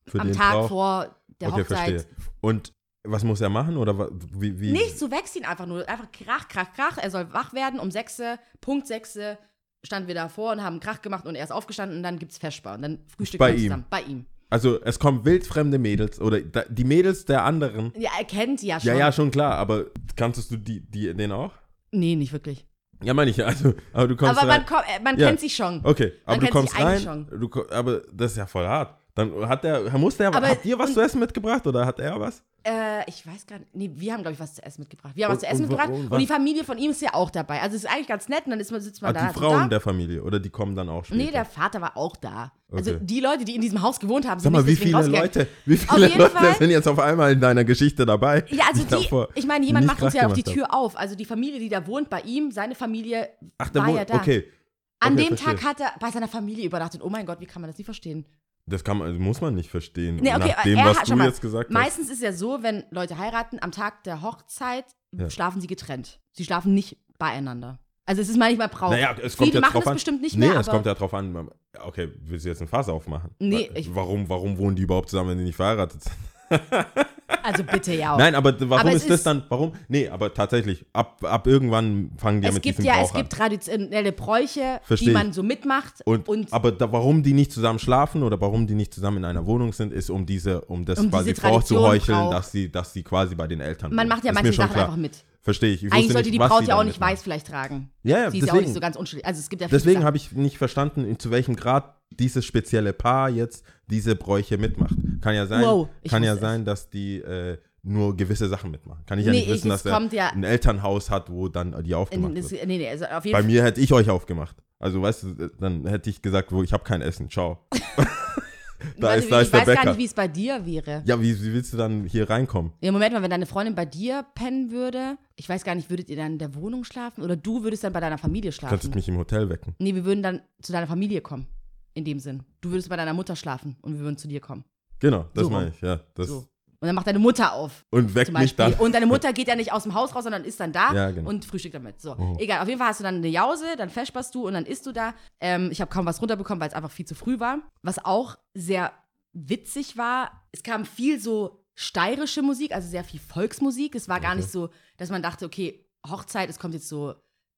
für am Tag Brauch- vor der okay, Hochzeit. verstehe. Und was muss er machen? Oder wie? wie Nichts, du wächst ihn einfach nur. Einfach krach, krach, krach. Er soll wach werden. Um 6, Punkt 6 standen wir davor und haben Krach gemacht und er ist aufgestanden und dann gibt's Feschbar. Und dann frühstücken Bei ihm? zusammen. Bei ihm. Also, es kommen wildfremde Mädels oder die Mädels der anderen. Ja, er kennt ja schon. Ja, ja, schon klar, aber kanntest du die, die, den auch? Nee, nicht wirklich. Ja, meine ich ja. Also, aber du kommst Aber rein. man, kommt, äh, man Ja. kennt sich schon. Okay, aber du kennt kommst rein. Du, aber das ist ja voll hart. Dann hat der, muss der, Aber- habt ihr was zu essen mitgebracht oder hat er was? Äh, ich weiß gar nicht. Nee, wir haben, glaube ich, was zu essen mitgebracht. Wir haben was Und- zu essen und mitgebracht. und Und die was- Familie von ihm ist ja auch dabei. Also es ist eigentlich ganz nett und dann ist man, sitzt man Ah, da. die Frauen da. der Familie oder die kommen dann auch später? Nee, der Vater war auch da. Also Okay. die Leute, die in diesem Haus gewohnt haben, Sag sind mal, nicht wie viele. Leute, wie viele Leute Fall- sind jetzt auf einmal in deiner Geschichte dabei? Ja, also die, davor ich meine, jemand macht uns ja auch die? Tür auf. Also die Familie, die da wohnt bei ihm, seine Familie Ach, der war wohnt, ja da. okay. An Okay, dem verstehe. Tag hat er bei seiner Familie übernachtet. Oh mein Gott, wie kann man das nicht verstehen? Das kann man, muss man nicht verstehen. Nee, okay, Nach dem, er was du mal, jetzt gesagt hast. Meistens ist ja so, wenn Leute heiraten, am Tag der Hochzeit Ja. schlafen sie getrennt. Sie schlafen nicht beieinander. Also es ist manchmal Brauch. Naja, es kommt Viele ja machen drauf das an. bestimmt nicht nee, mehr, es aber- kommt ja drauf an. Okay, willst du jetzt ein Fass aufmachen? Nee, ich- warum, warum wohnen die überhaupt zusammen, wenn die nicht verheiratet sind? Also bitte ja auch. Nein, aber warum Aber ist das ist- dann, warum? Nee, aber tatsächlich, ab, ab irgendwann fangen die ja es mit gibt diesem ja, Brauch es gibt an. traditionelle Bräuche, Versteh die man so mitmacht. Und, und aber da, warum die nicht zusammen schlafen oder warum die nicht zusammen in einer Wohnung sind, ist um diese, um das Um quasi vorzuheucheln, dass sie, dass sie quasi bei den Eltern man wohnen. macht ja manche Sachen klar. einfach mit. Verstehe ich. ich Eigentlich sollte nicht, die Braut ja auch nicht weiß vielleicht tragen. Ja, ja, Sie ist ja auch deswegen, nicht so ganz unschuldig. Also es gibt ja deswegen habe ich nicht verstanden, zu welchem Grad dieses spezielle Paar jetzt diese Bräuche mitmacht. Kann ja sein, Wow, kann ja es. sein, dass die äh, nur gewisse Sachen mitmachen. Kann ich ja Nee, nicht wissen, dass er ja- ein Elternhaus hat, wo dann die aufgemacht das, wird. nee, nee, also auf jeden Bei Fall. mir hätte ich euch aufgemacht. Also weißt du, dann hätte ich gesagt, wo ich habe kein Essen. Ciao. Da Warte, ist, da ich ist der weiß gar Bäcker. nicht, wie es bei dir wäre. Ja, wie, wie willst du dann hier reinkommen? Ja, Moment mal, wenn deine Freundin bei dir pennen würde, ich weiß gar nicht, würdet ihr dann in der Wohnung schlafen oder du würdest dann bei deiner Familie Du kannst schlafen? mich im Hotel wecken. Nee, wir würden dann zu deiner Familie kommen. In dem Sinn. Du würdest bei deiner Mutter schlafen und wir würden zu dir kommen. Genau, das So meine ich, ja. Das, So. Und dann macht deine Mutter auf. Und weckt mich dann. Und deine Mutter geht ja nicht aus dem Haus raus, sondern ist dann da Ja, genau. und frühstückt damit. So, Oh. egal. Auf jeden Fall hast du dann eine Jause, dann fesperst du und dann isst du da. Ähm, ich habe kaum was runterbekommen, weil es einfach viel zu früh war. Was auch sehr witzig war, es kam viel so steirische Musik, also sehr viel Volksmusik. Es war gar Okay. nicht so, dass man dachte, okay, Hochzeit, es kommt jetzt so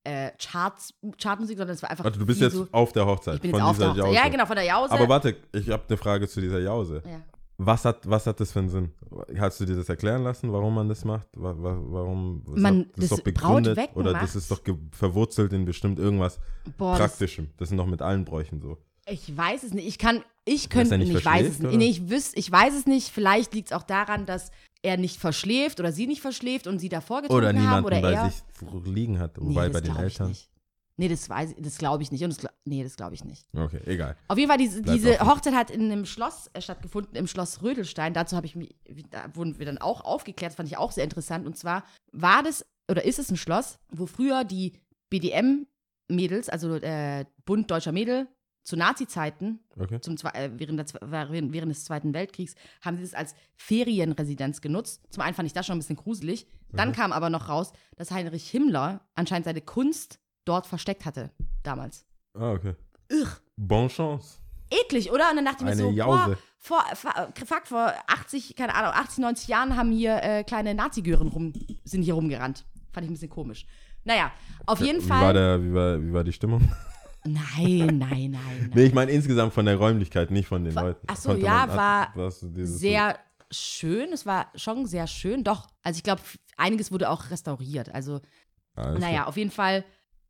äh, Charts, Chartmusik, sondern es war einfach. Warte, du bist jetzt so, auf der Hochzeit ich bin von jetzt auf der dieser Hochzeit. Jause. Ja, genau, von der Jause. Aber warte, ich habe eine Frage zu dieser Jause. ja. Was hat, was hat das für einen Sinn? Hast du dir das erklären lassen, warum man das macht? Wa- wa- Warum? Man- das ist das doch begründet oder das macht- ist doch verwurzelt in bestimmt irgendwas Boah, das, Praktischem. Das sind doch mit allen Bräuchen so. Ich weiß es nicht. Ich kann, ich könnte nicht ich weiß es nicht. Nee, ich, wüs, ich weiß es nicht. Vielleicht liegt es auch daran, dass er nicht verschläft oder sie nicht verschläft und sie davor getrunken Oder haben oder bei er. sich liegen hat, Nee, wobei das bei den Eltern. Nicht. Nee, das weiß das glaube ich nicht. Und das, nee, das glaube ich nicht. Okay, egal. Auf jeden Fall, diese, diese. Hochzeit hat in einem Schloss äh, stattgefunden, im Schloss Rödelstein. Dazu habe ich mich, da wurden wir dann auch aufgeklärt, das fand ich auch sehr interessant. Und zwar war das, oder ist es ein Schloss, wo früher die BDM-Mädels, also äh, Bund Deutscher Mädel, zu Nazi-Zeiten, Okay. zum, äh, während, der, während, des Zweiten Weltkriegs, haben sie das als Ferienresidenz genutzt. Zum einen fand ich das schon ein bisschen gruselig. Dann Mhm. kam aber noch raus, dass Heinrich Himmler anscheinend seine Kunst dort versteckt hatte, damals. Ah, okay. Irr. Bonne Chance. Eklig, oder? Und dann dachte ich mir so, Jause. boah, vor, fuck, vor 80, keine Ahnung, 80, 90 Jahren haben hier äh, kleine Nazi-Gören rum, sind hier rumgerannt. Fand ich ein bisschen komisch. Naja, auf jeden wie Fall. War der, wie, war, wie war die Stimmung? Nein, nein, nein, nein. Nee, ich meine insgesamt von der Räumlichkeit, nicht von den War- Leuten. ach so, Konnte ja, man- war sehr schön. Es war schon sehr schön. Doch, also ich glaube, einiges wurde auch restauriert. Also, Alles naja, klar. auf jeden Fall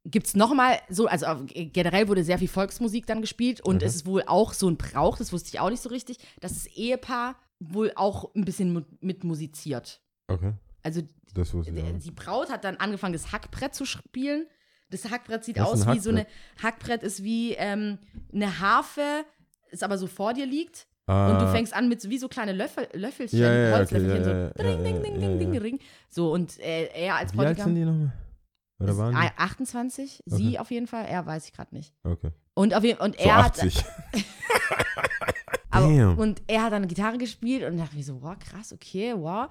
gibt es nochmal so, also generell wurde sehr viel Volksmusik dann gespielt und Mhm. es ist wohl auch so ein Brauch, das wusste ich auch nicht so richtig, dass das Ehepaar wohl auch ein bisschen mit musiziert. Okay, Also die Braut hat dann angefangen, das Hackbrett zu spielen. Das Hackbrett sieht ist aus wie so eine, Hackbrett ist wie ähm, eine Harfe, ist aber so vor dir liegt. Und du Ah, fängst an mit so, wie so kleine Löffel, Löffelchen, Ja, ja, Holzlöffelchen, okay, so ding, ding, ding, ding, ding, ja. ding. So, und äh, er als Wie alt sind Bräutigam die nochmal? Oder waren die? a- 28, sie auf jeden Fall, er weiß ich gerade nicht. Okay. Und, auf jeden, und So er hat 80. aber, Damn. und er hat dann Gitarre gespielt und dachte mir so, wow, krass, okay, wow.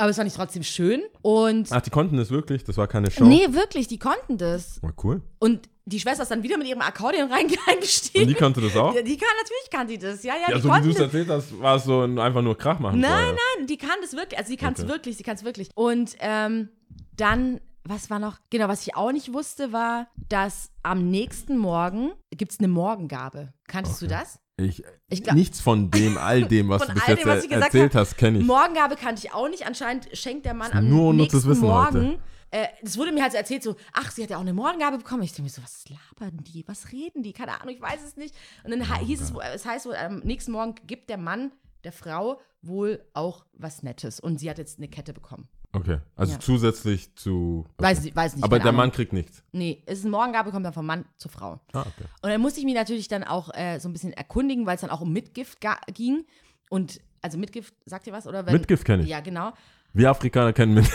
Aber es fand ich trotzdem schön. Und Ach, die konnten das wirklich? Das war keine Show? nee, wirklich, die konnten das. War cool. Und die Schwester ist dann wieder mit ihrem Akkordeon rein- Und reingestiegen. die konnte das auch? Die, die kann natürlich kann die das. Ja, ja, Ja, die so wie du es erzählt hast, war es so ein, einfach nur Krach machen. Nein, vorher. nein, die kann das wirklich. Also sie kann es Okay. wirklich, sie kann es wirklich. Und ähm, dann, was war noch? Genau, was ich auch nicht wusste, war, dass am nächsten Morgen gibt es eine Morgengabe. Kanntest du Okay. das? Ich, Ich glaub- nichts von dem, all dem, was du bis jetzt dem, er- erzählt hast, kenne ich. Morgengabe kannte ich auch nicht. Anscheinend schenkt der Mann am nur nächsten Wissen Morgen. Äh, das wurde mir halt so erzählt, so, ach, sie hat ja auch eine Morgengabe bekommen. Ich denke mir so, was labern die? Was reden die? Keine Ahnung, ich weiß es nicht. Und dann ha- hieß es, es heißt wohl, am nächsten Morgen gibt der Mann der Frau wohl auch was Nettes. Und sie hat jetzt eine Kette bekommen. Okay, also Ja. zusätzlich zu. Okay. Weiß, ich- weiß nicht. Aber keine der Ahnung. Mann kriegt nichts. Nee, es ist eine Morgengabe, kommt dann vom Mann zur Frau. Ah, okay. Und dann musste ich mich natürlich dann auch äh, so ein bisschen erkundigen, weil es dann auch um Mitgift ga- ging. Und, also Mitgift, sagt ihr was? Oder wenn, Mitgift kenne ich. Ja, genau. Wir Afrikaner kennen mit.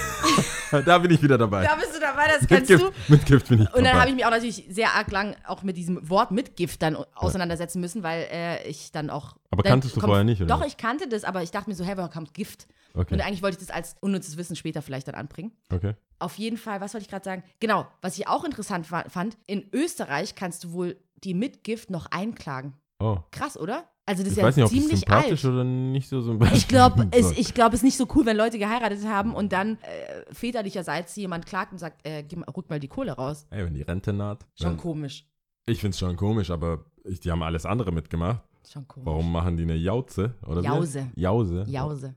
da bin ich wieder dabei. Da bist du dabei, das kennst du. Mitgift, Mitgift bin ich Und dann habe ich mich auch natürlich sehr arg lang auch mit diesem Wort Mitgift dann auseinandersetzen müssen, weil äh, ich dann auch. Aber dann kanntest du vorher nicht, oder? Doch, ich kannte das, aber ich dachte mir so, hey, woher kommt Gift? Okay, Und eigentlich wollte ich das als unnützes Wissen später vielleicht dann anbringen. okay. Auf jeden Fall, was wollte ich gerade sagen? Genau, was ich auch interessant fa- fand, in Österreich kannst du wohl die Mitgift noch einklagen. Oh. Krass, oder? Also das ist Ich ja weiß nicht, ob ziemlich sympathisch alt. oder nicht so sympathisch Ich glaube, es, ich glaub, es ist nicht so cool, wenn Leute geheiratet haben und dann äh, väterlicherseits jemand klagt und sagt, äh, rück mal die Kohle raus. Ey, wenn die Rente naht. Schon dann- komisch. Ich finde es schon komisch, aber ich, die haben alles andere mitgemacht. Schon komisch. Warum machen die eine Jauze? Oder wie? Jause. Jause. Jause.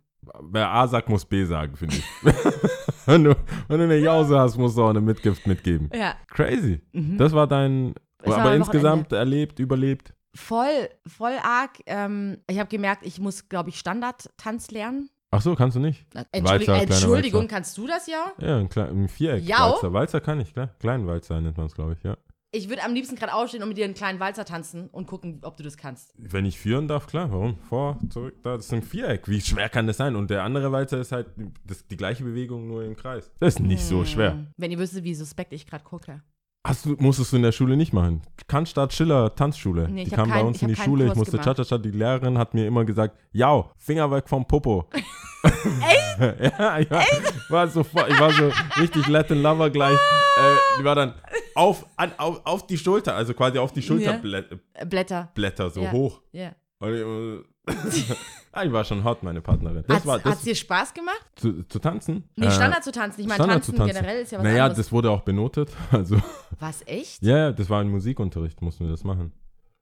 Wer A sagt, muss B sagen, finde ich. wenn, du, wenn du eine Jause hast, musst du auch eine Mitgift mitgeben. Ja. Crazy. Mhm. Das war dein. Das aber insgesamt erlebt, überlebt. Voll, voll arg. Ähm, ich habe gemerkt, ich muss, glaube ich, Standardtanz lernen. Ach so, kannst du nicht? Entschuldigung, Walzer, Entschuldigung Walzer. kannst du das ja? Ja, ein, Kle ein Viereck. Ja. Walzer. Walzer kann ich, klar. Kleinen Walzer nennt man es, glaube ich, ja. Ich würde am liebsten gerade aufstehen und mit dir einen kleinen Walzer tanzen und gucken, ob du das kannst. Wenn ich führen darf, klar, warum? Vor, zurück, da, das ist ein Viereck. Wie schwer kann das sein? Und der andere Walzer ist halt das, die gleiche Bewegung, nur im Kreis. Das ist nicht so schwer. Hm. Wenn ihr wüsstet, wie suspekt ich gerade gucke. Hast du, musstest du in der Schule nicht machen. Cannstatt Schiller Tanzschule. Nee, ich die kam bei uns ich in die Schule. Ich Kurs musste gemacht. Cha-Cha-Cha. Die Lehrerin hat mir immer gesagt, ja, Finger weg vom Popo. Echt? ja, ich war, war so, voll- ich war so richtig Latin Lover gleich. Äh, die war dann auf, an, auf, auf die Schulter, also quasi auf die Schulterblätter Äh, Blätter. so Ja. hoch. Ja. Und ich, ah, die war schon hot, meine Partnerin. Das war das hat's dir Spaß gemacht? zu, zu tanzen. Nee, Äh, Standard zu tanzen. Ich meine, Standard tanzen, zu tanzen. generell ist ja was Naja, anderes. das wurde auch benotet. Also, was, echt? ja, ja, das war im Musikunterricht, mussten wir das machen.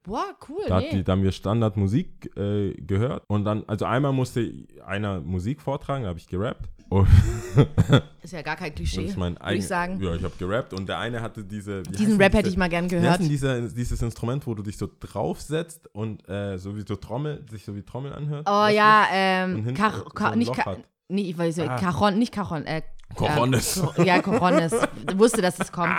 Boah, cool. Da, nee. hat die, da haben wir Standardmusik äh, gehört und dann, also einmal musste einer Musik vortragen, da habe ich gerappt. Und, ist ja gar kein Klischee, ich mein würde ich sagen. Ja, ich habe gerappt und der eine hatte diese. Diesen Rap diese, hätte ich mal gern gehört. denn dieser, dieses Instrument, wo du dich so draufsetzt und äh, so wie so Trommel, sich so wie Trommel anhört? Oh ja, ähm, hinten Kach, so nicht Loch Ka, hat. nee, ich weiß nicht, Ah. Cajon, nicht Cajon, äh, Corones. Äh, ja, Corones. Ich wusste, dass es kommt.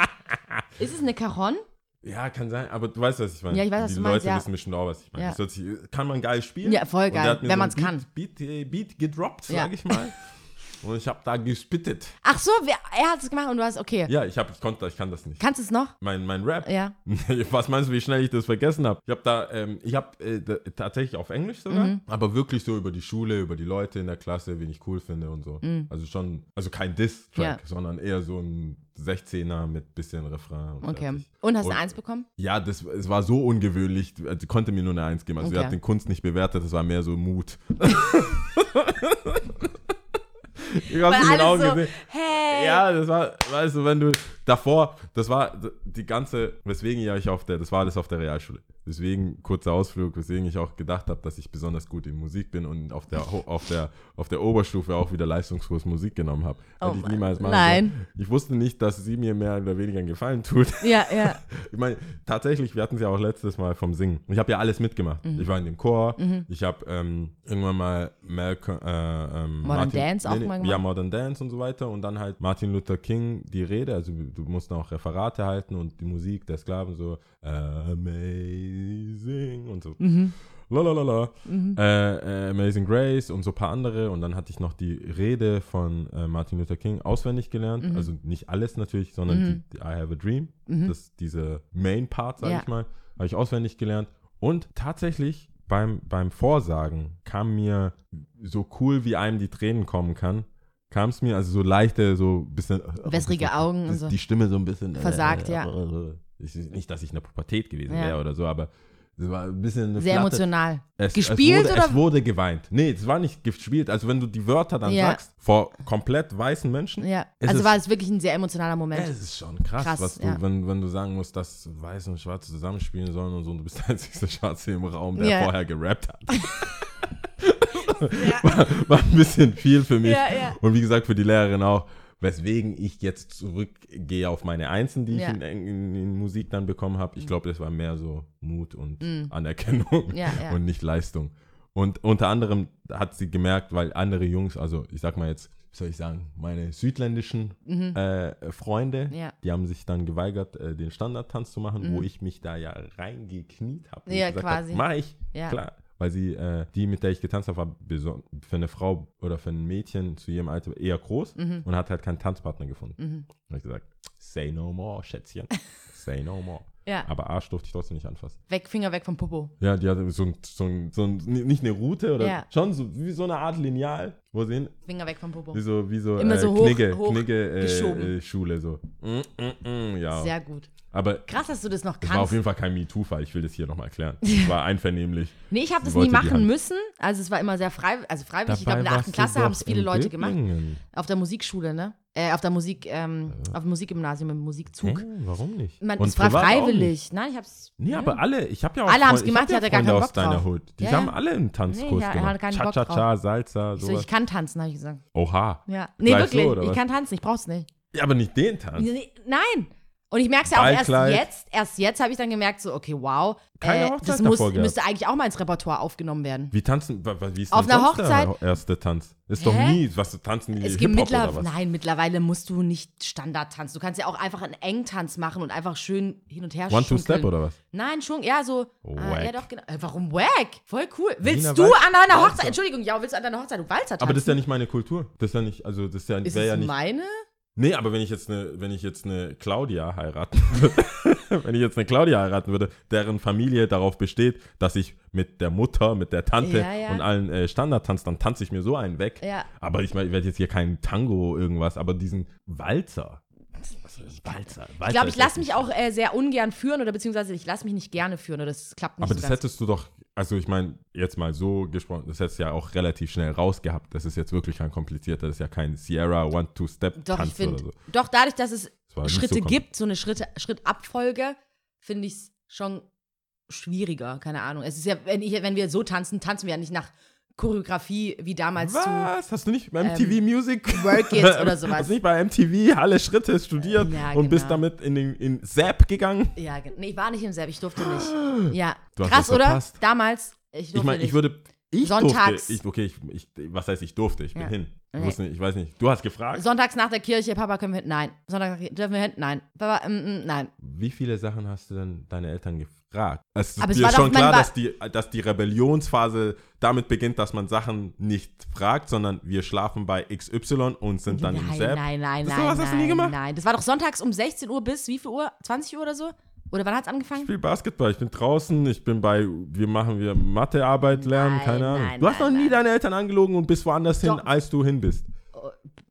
Ist es eine Cajon? Ja, kann sein, aber du weißt, was ich meine. Ja, ich weiß, was Die du Leute meinst, ja. wissen bestimmt auch, was ich meine. Ja. Das hört sich, kann man geil spielen. Ja, voll geil, wenn so man's ein kann. Beat, Beat, äh, Beat gedroppt, Ja. sag ich mal. Und ich habe da gespittet. Ach so, wer, er hat es gemacht und du hast, okay. Ja, ich, hab, ich konnte, ich kann das nicht. Kannst du es noch? Mein, mein Rap. Ja. Was meinst du, wie schnell ich das vergessen habe? Ich habe da, ähm, ich habe äh, tatsächlich auf Englisch sogar, Mhm. aber wirklich so über die Schule, über die Leute in der Klasse, wen ich cool finde und so. Also schon, also kein Diss-Track, Mhm. Ja. sondern eher so ein 16er mit bisschen Refrain. Und Okay. fertig. Und hast du eine Eins bekommen? Ja, das, es war so ungewöhnlich, also sie konnte mir nur eine Eins geben. Also sie Okay. hat den Kunst nicht bewertet, das war mehr so Mut. ich hab's Augen so, gesehen. hey. Ja, das war, weißt du, wenn du davor, das war die ganze, weswegen ja ich auf der, das war alles auf der Realschule. Deswegen kurzer Ausflug, weswegen ich auch gedacht habe, dass ich besonders gut in Musik bin und auf der, auf der, auf der Oberstufe auch wieder Leistungskurs Musik genommen habe. Oh Hätte ich niemals machen Nein. sollen. Ich wusste nicht, dass sie mir mehr oder weniger einen Gefallen tut. Ja, ja. Ich meine, tatsächlich, wir hatten es ja auch letztes Mal vom Singen. Ich habe ja alles mitgemacht. Mhm. Ich war in dem Chor. Ich habe ähm, irgendwann mal Malcolm, äh, ähm, Modern Dance auch mal Ja, gemacht? Modern Dance und so weiter. Und dann halt Martin Luther King die Rede. Also du musst auch Referate halten und die Musik der Sklaven so Amazing und so. Mhm. Lalalala. Äh, äh, Amazing Grace und so ein paar andere. Und dann hatte ich noch die Rede von äh, Martin Luther King auswendig gelernt. Mhm. Also nicht alles natürlich, sondern die, die I Have a Dream. Das, diese Main Part, sag Ja. ich mal, habe ich auswendig gelernt. Und tatsächlich beim, beim Vorsagen kam mir so cool, wie einem die Tränen kommen kann, kam es mir, also so leichte, so ein bisschen. Wässrige bisschen- Augen und so. Die Stimme so ein bisschen. äh, Versagt, ja. Ich, nicht, dass ich in der Pubertät gewesen Ja. wäre oder so, aber es war ein bisschen Sehr Flatte- emotional. es, Gespielt es wurde, oder- Es wurde geweint. Nee, es war nicht gespielt. Also wenn du die Wörter dann Ja. sagst, vor komplett weißen Menschen, Ja. Es also ist- war es wirklich ein sehr emotionaler Moment. es ist schon krass, Krass, was du, ja. wenn, wenn du sagen musst, dass Weiß und Schwarz zusammenspielen sollen und so, und du bist der einzige Schwarze im Raum, der vorher gerappt hat. war, war ein bisschen viel für mich. Und wie gesagt, für die Lehrerin auch, weswegen ich jetzt zurückgehe auf meine Einsen, die Ja. ich in, in, in Musik dann bekommen habe. Ich glaube, das war mehr so Mut und Anerkennung Ja, ja. und nicht Leistung. Und unter anderem hat sie gemerkt, weil andere Jungs, also ich sag mal jetzt, wie soll ich sagen, meine südländischen äh, Freunde, Mhm. Die haben sich dann geweigert, äh, den Standardtanz zu machen, wo ich mich da ja reingekniet habe. Mhm. Ja, quasi. Mach ich, Ja. klar. Weil sie, äh, die, mit der ich getanzt habe, war für eine Frau oder für ein Mädchen zu ihrem Alter eher groß Mhm. und hat halt keinen Tanzpartner gefunden. Da habe ich gesagt, say no more, Schätzchen. say no more. Ja. Aber Arsch durfte ich trotzdem nicht anfassen. Weg, Finger weg vom Popo. Ja, die hatte so ein, so ein, so ein nicht eine Route oder Ja. schon so wie so eine Art Lineal, wo sie hin, Finger weg vom Popo. wie so, wie so, Immer äh, so hoch- Knigge, hoch Knigge äh, äh, Schule so. Mm, mm, mm, ja. Sehr gut. Aber Krass, dass du das noch das war auf kannst. jeden Fall kein MeToo-Fall. Ich will das hier nochmal erklären. Es war einvernehmlich. Nee, ich habe das nie machen müssen. Also es war immer sehr frei, also freiwillig. ich glaube, in der Dabei 8. warst Klasse haben es viele Leute gemacht. Böblingen. Auf der Musikschule, ne? Äh, auf der Musik, ähm, auf dem Musikgymnasium im Musikzug. Hä? Warum nicht? Man, Und es war privat auch freiwillig. Nein, ich hab's. Nee, ja. aber alle, ich habe ja auch Alle haben's Freunde- gemacht, ich hab hatte gar keinen Freunde Bock aus deiner drauf. Hood. Die Ja, haben ja. alle einen Tanzkurs Nee, ja, er gemacht. hatte keinen Bock Cha-Cha-Cha, Salsa, Ich, so, sowas. ich kann tanzen, habe ich gesagt. Oha. Ja. Nee, Gleich wirklich. oder ich was? kann tanzen, ich brauch's nicht. Ja, aber nicht den Tanz. Nee, Nein. Und ich merke es ja auch erst jetzt, erst jetzt habe ich dann gemerkt, so, okay, wow, Keine äh, Hochzeit das muss, müsste eigentlich auch mal ins Repertoire aufgenommen werden. Wie tanzen, wie ist Auf einer Hochzeit? der erste Tanz? Ist doch Hä? nie, was tanzen die Es gibt was? nein, mittlerweile musst du nicht Standard tanzen. Du kannst ja auch einfach einen Engtanz machen und einfach schön hin und her One-Two-Step schunkeln. oder was? Nein, schon, ja, so. Ah, ja, doch, genau. Äh, warum wack? Voll cool. Willst Wiener du Walzer. an deiner. Hochzeit, Entschuldigung, ja, willst du an deiner Hochzeit du Walzer tanzen? Aber das ist ja nicht meine Kultur. Das ist ja nicht, also das ist ja, Ist ja nicht. meine? Nee, aber wenn ich jetzt eine, wenn ich jetzt eine Claudia heiraten würde, wenn ich jetzt eine Claudia heiraten würde, deren Familie darauf besteht, dass ich mit der Mutter, mit der Tante Ja, ja. und allen äh, Standard tanze, dann tanze ich mir so einen weg. Ja. Aber ich, mein, ich werde jetzt hier keinen Tango irgendwas, aber diesen Walzer. Was ist Walzer? Ich glaube, ich lasse mich auch äh, sehr ungern führen oder beziehungsweise ich lasse mich nicht gerne führen oder das klappt nicht Aber so das hättest du doch, also ich meine, jetzt mal so gesprochen, das hättest du ja auch relativ schnell rausgehabt. Das ist jetzt wirklich kein komplizierter, das ist ja kein Sierra One-Two-Step-Tanz oder so. doch dadurch, dass es Das Schritte so gibt, so eine Schritte, Schrittabfolge, finde ich es schon schwieriger. Keine Ahnung. Es ist ja, wenn, ich, wenn wir so tanzen, tanzen wir ja nicht nach Choreografie wie damals zu. Was? Hast du nicht bei MTV Music Ähm, Work It oder sowas. Hast du nicht bei MTV alle Schritte studiert Ja, und bist genau. damit in den in Zap gegangen? Ja, nee, ich war nicht im Selb, ich durfte nicht. Ja, Du krass, was oder? Damals, ich durfte Ich meine, ich würde. Ich Sonntags. durfte. Ich, okay, ich, ich, was heißt ich durfte? Ich bin Ja. hin. Ich, wusste nicht, ich weiß nicht. Du hast gefragt. Sonntags nach der Kirche, Papa, können wir hin? Nein. Sonntags dürfen wir hin? Nein. Papa, mm, mm, nein. Wie viele Sachen hast du denn deine Eltern gefragt? Es ist Aber dir schon klar, dass die, dass die Rebellionsphase damit beginnt, dass man Sachen nicht fragt, sondern wir schlafen bei XY und sind dann im nein, Zap. nein, nein, Das nein, sowas hast du nein, nie gemacht? nein. Das war doch sonntags um 16 Uhr bis wie viel Uhr? 20 Uhr oder so? Oder wann hat's Ich angefangen? spiele Basketball, ich bin draußen, ich bin bei, wir machen wir Mathearbeit lernen, Nein, keine Ahnung. nein, du hast noch nie deine Eltern angelogen und bist woanders hin, Doch. als du hin bist.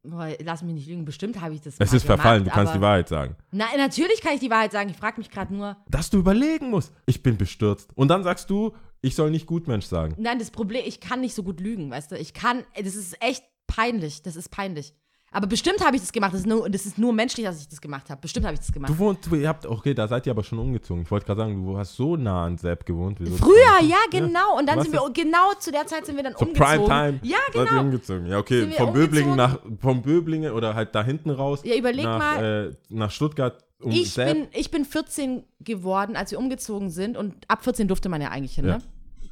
Boah, Lass mich nicht lügen, bestimmt habe ich das Es ist verfallen, gemacht, du kannst die Wahrheit sagen. Nein, natürlich kann ich die Wahrheit sagen. Ich frage mich gerade nur. Dass du überlegen musst. Ich bin bestürzt. Und dann sagst du, ich soll nicht Gutmensch sagen. Nein, das Problem, ich kann nicht so gut lügen, weißt du? Ich kann, das ist echt peinlich. Das ist peinlich. Aber bestimmt habe ich das gemacht. Das ist, nur, das ist nur menschlich, dass ich das gemacht habe. Bestimmt habe ich das gemacht. Du wohnst, ihr habt, okay, da seid ihr aber schon umgezogen. Ich wollte gerade sagen, du hast so nah an Sepp gewohnt. Früher, ja, genau. Und dann sind wir, genau zu der Zeit sind wir dann Zur umgezogen. Primetime. Ja, Seid ihr genau. umgezogen. Ja, okay. Vom Böblingen nach, vom Böblingen oder halt da hinten raus. Ja, überleg nach, mal. Äh, nach Stuttgart. Um Ich Sepp. bin, ich bin 14 geworden, als wir umgezogen sind. Und ab 14 durfte man ja eigentlich hin, Ja. ne?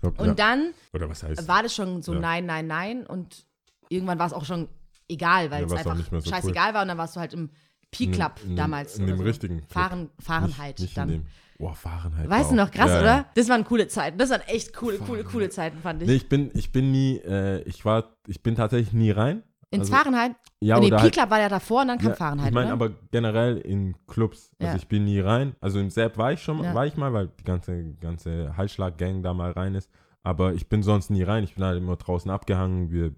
Ja. Und dann Oder was heißt? war das schon so Ja. nein, nein, nein. Und irgendwann war es auch schon egal, weil Ja, es einfach so scheißegal war. Und dann warst du halt im P-Club damals. In dem so. richtigen. Fahren, Fahrenheit Nicht, nicht dann. Boah, Fahrenheit. Weißt du noch, krass, Ja, oder? Das waren coole Zeiten. Das waren echt coole, coole, coole Zeiten, fand ich. Nee, ich bin, ich bin nie, äh, ich war, ich bin tatsächlich nie rein. Ins also- Fahrenheit? Ja, nee, oder halt, P-Club war ja davor und dann kam ja, Fahrenheit, Ich meine aber generell in Clubs. Also Ja. ich bin nie rein. Also im Sepp war ich schon, Ja. war ich mal, weil die ganze, ganze Halsschlag-Gang da mal rein ist. Aber ich bin sonst nie rein. Ich bin halt immer draußen abgehangen. Wir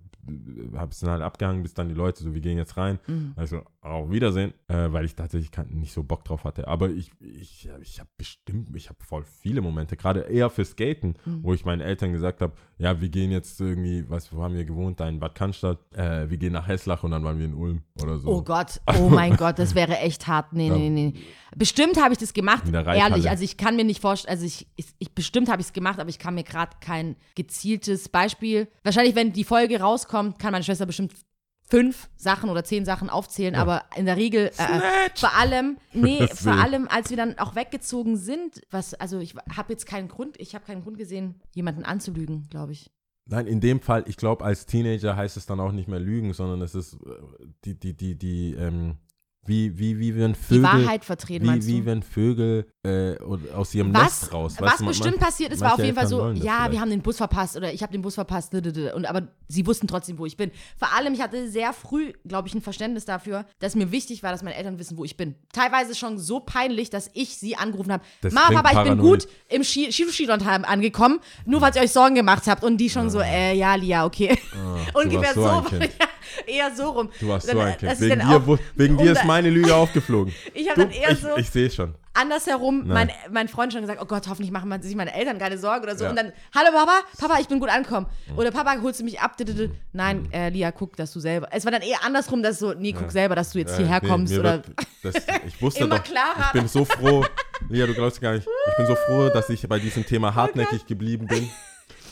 haben es dann halt abgehangen, bis dann die Leute so, wir gehen jetzt rein. Mhm. Also auf Wiedersehen, äh, weil ich tatsächlich nicht so Bock drauf hatte. Aber ich, ich, ich habe bestimmt, ich habe voll viele Momente, gerade eher für Skaten, Mhm. wo ich meinen Eltern gesagt habe, ja, wir gehen jetzt irgendwie, was, wo haben wir gewohnt, da in Bad Cannstatt, äh, wir gehen nach Hesslach und dann waren wir in Ulm oder so. Oh Gott, oh mein Gott, das wäre echt hart. Nee, Ja. nee, nee. Bestimmt habe ich das gemacht, ehrlich. Also ich kann mir nicht vorstellen, also ich, ich, ich bestimmt habe ich es gemacht, aber ich kann mir gerade kein gezieltes Beispiel. Wahrscheinlich, wenn die Folge rauskommt, kann meine Schwester bestimmt fünf Sachen oder zehn Sachen aufzählen, aber in der Regel äh, vor allem, nee, vor allem, als wir dann auch weggezogen sind, was, also ich habe jetzt keinen Grund, ich habe keinen Grund gesehen, jemanden anzulügen, glaube ich. Nein, in dem Fall, ich glaube, als Teenager heißt es dann auch nicht mehr Lügen, sondern es ist äh, die, die, die, die, ähm, wie, wie, wie wenn Die Vögel, Wahrheit vertreten, wie, wie wenn Vögel äh, aus ihrem Was, Nest raus. was du, man- bestimmt man- passiert ist, war auf jeden Fall so, ja, wir vielleicht. haben den Bus verpasst oder ich habe den Bus verpasst. Und aber sie wussten trotzdem, wo ich bin. Vor allem, ich hatte sehr früh, glaube ich, ein Verständnis dafür, dass mir wichtig war, dass meine Eltern wissen, wo ich bin. Teilweise schon so peinlich, dass ich sie angerufen habe. Mama, Papa, ich bin gut im Ski Skilangheim angekommen, nur falls ihr euch Sorgen gemacht habt. Und die schon so, äh, ja, Lia, okay. du Ungefähr so so. Kind. eher so rum. Du warst Dann, so äh, ein Kind. Wegen dir, auch- wegen um dir ist meine Lüge aufgeflogen. Ich habe dann eher ich, so ich sehe schon. andersherum Nein. mein, mein Freund schon gesagt, oh Gott, hoffentlich machen sich meine Eltern keine Sorgen oder so. Ja. Und dann, hallo Papa, Papa, ich bin gut angekommen. Oder Papa, holst du mich ab? Nein, äh, Lia, guck, dass du selber. Es war dann eher andersrum, dass so, nee, guck selber, dass du jetzt Äh, hierher nee, kommst. mir oder das, ich wusste Immer doch, klarer. ich bin so froh. Lia, du glaubst gar nicht. Ich bin so froh, dass ich bei diesem Oh Thema hartnäckig geblieben bin.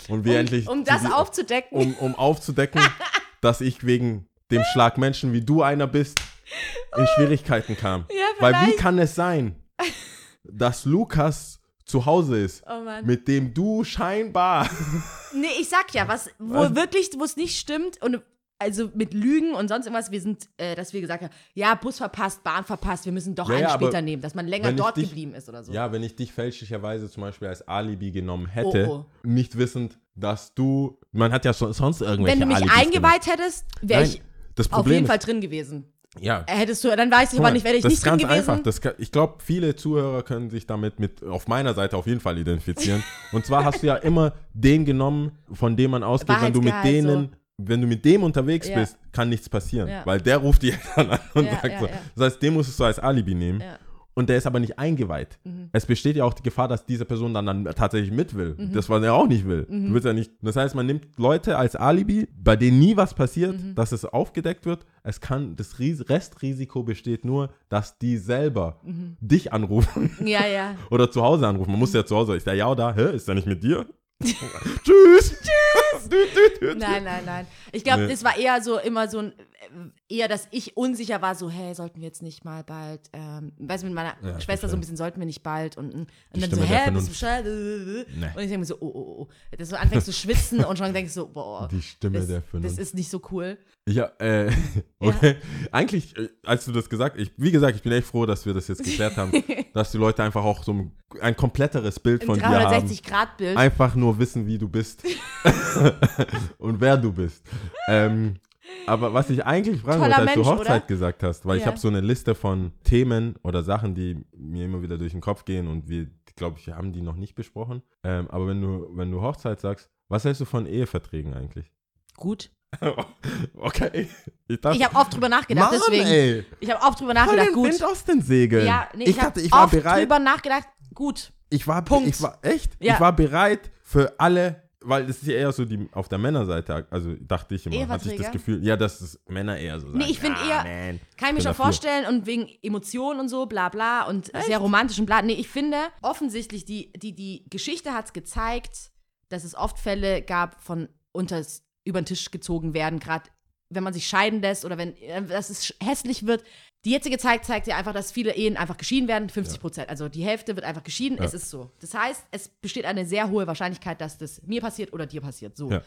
Und wir endlich. um das die- aufzudecken. um, um aufzudecken, dass ich wegen dem Schlag Menschen wie du einer bist, in Schwierigkeiten kam. Ja, Weil wie kann es sein, dass Lukas zu Hause ist, Oh mit dem du scheinbar Nee, ich sag ja, was, wo Was? wirklich, wo es nicht stimmt und also mit Lügen und sonst irgendwas, wir sind, äh, dass wir gesagt haben, ja, Bus verpasst, Bahn verpasst, wir müssen doch Ja, einen ja, später nehmen, dass man länger dort dich- geblieben ist oder so. Ja, wenn ich dich fälschlicherweise zum Beispiel als Alibi genommen hätte, Oh, nicht wissend, dass du, man hat ja so, sonst irgendwelche Wenn du mich Alibis eingeweiht hättest, wäre ich das auf jeden Fall ist, drin gewesen. ja, Hättest du, dann weiß ich Guck aber mal, nicht, wäre ich das nicht ist drin ganz gewesen. einfach. Das kann, ich glaube, viele Zuhörer können sich damit mit auf meiner Seite auf jeden Fall identifizieren. Und zwar hast du ja immer den genommen, von dem man ausgeht, wenn du mit denen, wenn du mit dem unterwegs Ja. bist, kann nichts passieren. Ja. Weil der ruft dich dann an und Ja, sagt so. Das heißt, den musstest du als Alibi nehmen. Und der ist aber nicht eingeweiht. Mhm. Es besteht ja auch die Gefahr, dass diese Person dann, dann tatsächlich mit will. Mhm. Das, was er auch nicht will. Du willst ja nicht. Das heißt, man nimmt Leute als Alibi, bei denen nie was passiert, Mhm. dass es aufgedeckt wird. Es kann, das Ries- Restrisiko besteht nur, dass die selber Mhm. dich anrufen Ja, ja. oder zu Hause anrufen. Man muss ja zu Hause, ist der ja da? Hä? Ist der nicht mit dir? Tschüss! Tschüss! Nein, nein, nein. Ich glaube, Nee. es war eher so immer so ein, eher, dass ich unsicher war, so, hey, sollten wir jetzt nicht mal bald, ähm, weißt du, mit meiner Ja, Schwester so ein bisschen, sollten wir nicht bald und, und dann so, Stimme der hä, bist du bescheuert? Nee. Und ich denke mir so, oh, oh, oh. Dass du anfängst zu schwitzen und schon denkst du so, boah, Die Stimme das, der das Vernunft. ist nicht so cool. Ja, äh, okay. Eigentlich, äh, als du das gesagt ich, wie gesagt, ich bin echt froh, dass wir das jetzt geklärt haben, dass die Leute einfach auch so ein, ein kompletteres Bild Im von dir haben. 360-Grad-Bild. Einfach nur wissen, wie du bist und wer du bist. Ähm, aber was ich eigentlich fragen Toller wollte, als du Mensch, Hochzeit oder? gesagt hast, weil ich Ja. habe so eine Liste von Themen oder Sachen, die mir immer wieder durch den Kopf gehen und wir, glaube ich, haben die noch nicht besprochen. Ähm, aber wenn du, wenn du Hochzeit sagst, was hältst du von Eheverträgen eigentlich? Gut. okay. Ich, dachte, Ich habe oft drüber nachgedacht, Mann, deswegen. ey. Ich habe oft drüber nachgedacht, den gut. Wind aus den Segeln. Ja, nee, ich, ich, dachte, habe ich war oft bereit. drüber nachgedacht, gut. Ich war, Punkt. ich war echt. Ja. Ich war bereit für alle, weil das ist ja eher so die auf der Männerseite, also dachte ich immer, hatte ich das? Gefühl, ja, dass es Männer eher so sagen. Nee, ich find ja, eher- man, Kann ich mir schon dafür. vorstellen und wegen Emotionen und so, bla bla und sehr romantisch und bla. Nee, ich finde offensichtlich, die, die, die Geschichte hat es gezeigt, dass es oft Fälle gab von unters, über den Tisch gezogen werden, gerade wenn man sich scheiden lässt oder wenn äh, dass es hässlich wird. Die jetzige Zeit zeigt ja einfach, dass viele Ehen einfach geschieden werden, 50 Prozent. Also die Hälfte wird einfach geschieden, Ja. es ist so. Das heißt, es besteht eine sehr hohe Wahrscheinlichkeit, dass das mir passiert oder dir passiert. So. Ja.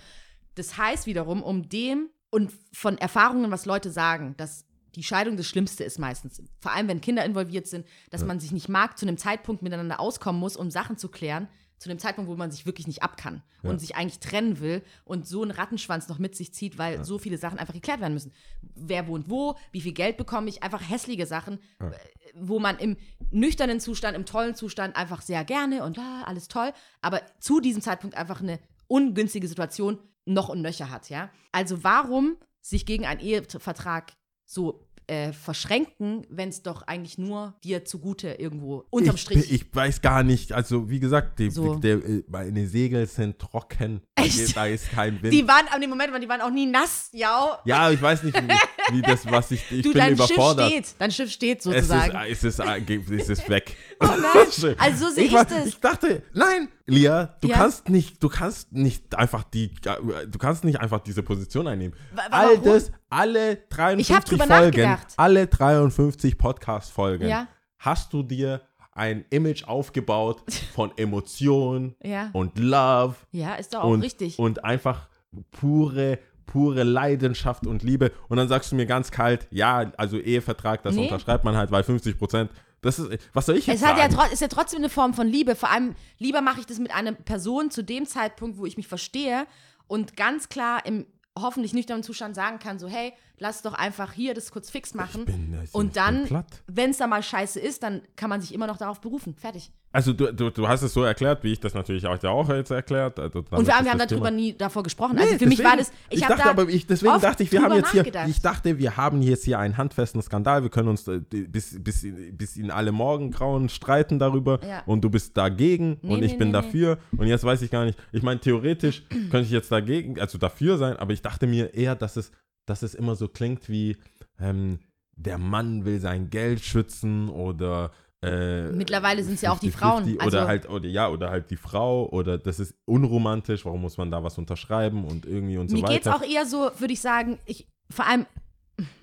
Das heißt wiederum, um dem und von Erfahrungen, was Leute sagen, dass die Scheidung das Schlimmste ist meistens. Vor allem, wenn Kinder involviert sind, dass man sich nicht mag, zu einem Zeitpunkt miteinander auskommen muss, um Sachen zu klären. Zu einem Zeitpunkt, wo man sich wirklich nicht ab kann Ja. und sich eigentlich trennen will und so einen Rattenschwanz noch mit sich zieht, weil so viele Sachen einfach geklärt werden müssen. Wer wohnt wo, wie viel Geld bekomme ich, einfach hässliche Sachen, Ja. wo man im nüchternen Zustand, im tollen Zustand einfach sehr gerne und ah, alles toll, aber zu diesem Zeitpunkt einfach eine ungünstige Situation noch und nöcher hat, ja. Also warum sich gegen einen Ehevertrag so äh, verschränken, wenn es doch eigentlich nur dir zugute irgendwo unterm ich, Strich. Ich weiß gar nicht, also wie gesagt, die, So. der, äh, meine Segel sind trocken. Da Echt? Da ist kein Wind. die waren, an dem Moment, die waren auch nie nass, ja. ja, ich weiß nicht, wie, wie das, was ich, ich du, bin dein überfordert. Schiff steht, dein Schiff steht Es sozusagen. ist, es, ist, es ist weg. Oh nein. Also so sehe ich war- das. Ich dachte, nein, Lia, du Ja. kannst nicht, du kannst nicht einfach die, du kannst nicht einfach diese Position einnehmen. Wa- All warum? das, alle 53 Ich hab drüber Folgen, alle 53 Podcast-Folgen, Ja. hast du dir ein Image aufgebaut von Emotion ja. und Love ja, ist doch auch und, richtig. und einfach pure, pure Leidenschaft und Liebe. Und dann sagst du mir ganz kalt, ja, also Ehevertrag, das Nee. unterschreibt man halt, weil 50 Prozent, das ist, was soll ich jetzt Es hat ja sagen? tro- ist ja trotzdem eine Form von Liebe. Vor allem lieber mache ich das mit einer Person zu dem Zeitpunkt, wo ich mich verstehe und ganz klar im hoffentlich nüchternen Zustand sagen kann, so hey, lass doch einfach hier das kurz fix machen. bin- und dann, wenn es da mal scheiße ist, dann kann man sich immer noch darauf berufen. Fertig. Also du, du, du hast es so erklärt, wie ich das natürlich auch, auch jetzt erklärt. Also Und wir haben, wir darüber nie davor gesprochen. Nee, also für mich deswegen- war das, ich, ich dachte da aber, ich, deswegen dachte ich, wir haben jetzt hier, ich dachte, wir haben jetzt hier einen handfesten Skandal, wir können uns äh, bis, bis, bis in alle Morgengrauen streiten darüber Ja. und du bist dagegen Nee, und ich nee, bin dafür und jetzt weiß ich gar nicht, ich meine, theoretisch könnte ich jetzt dagegen, also dafür sein, aber ich dachte mir eher, dass es, dass es immer so klingt wie, ähm, der Mann will sein Geld schützen oder äh, Mittlerweile sind's ja auch die 50-50 Frauen, Oder also- halt, oder ja, oder halt die Frau oder das ist unromantisch, warum muss man da was unterschreiben und irgendwie und so Mir weiter. geht es auch eher so, würde ich sagen, ich, vor allem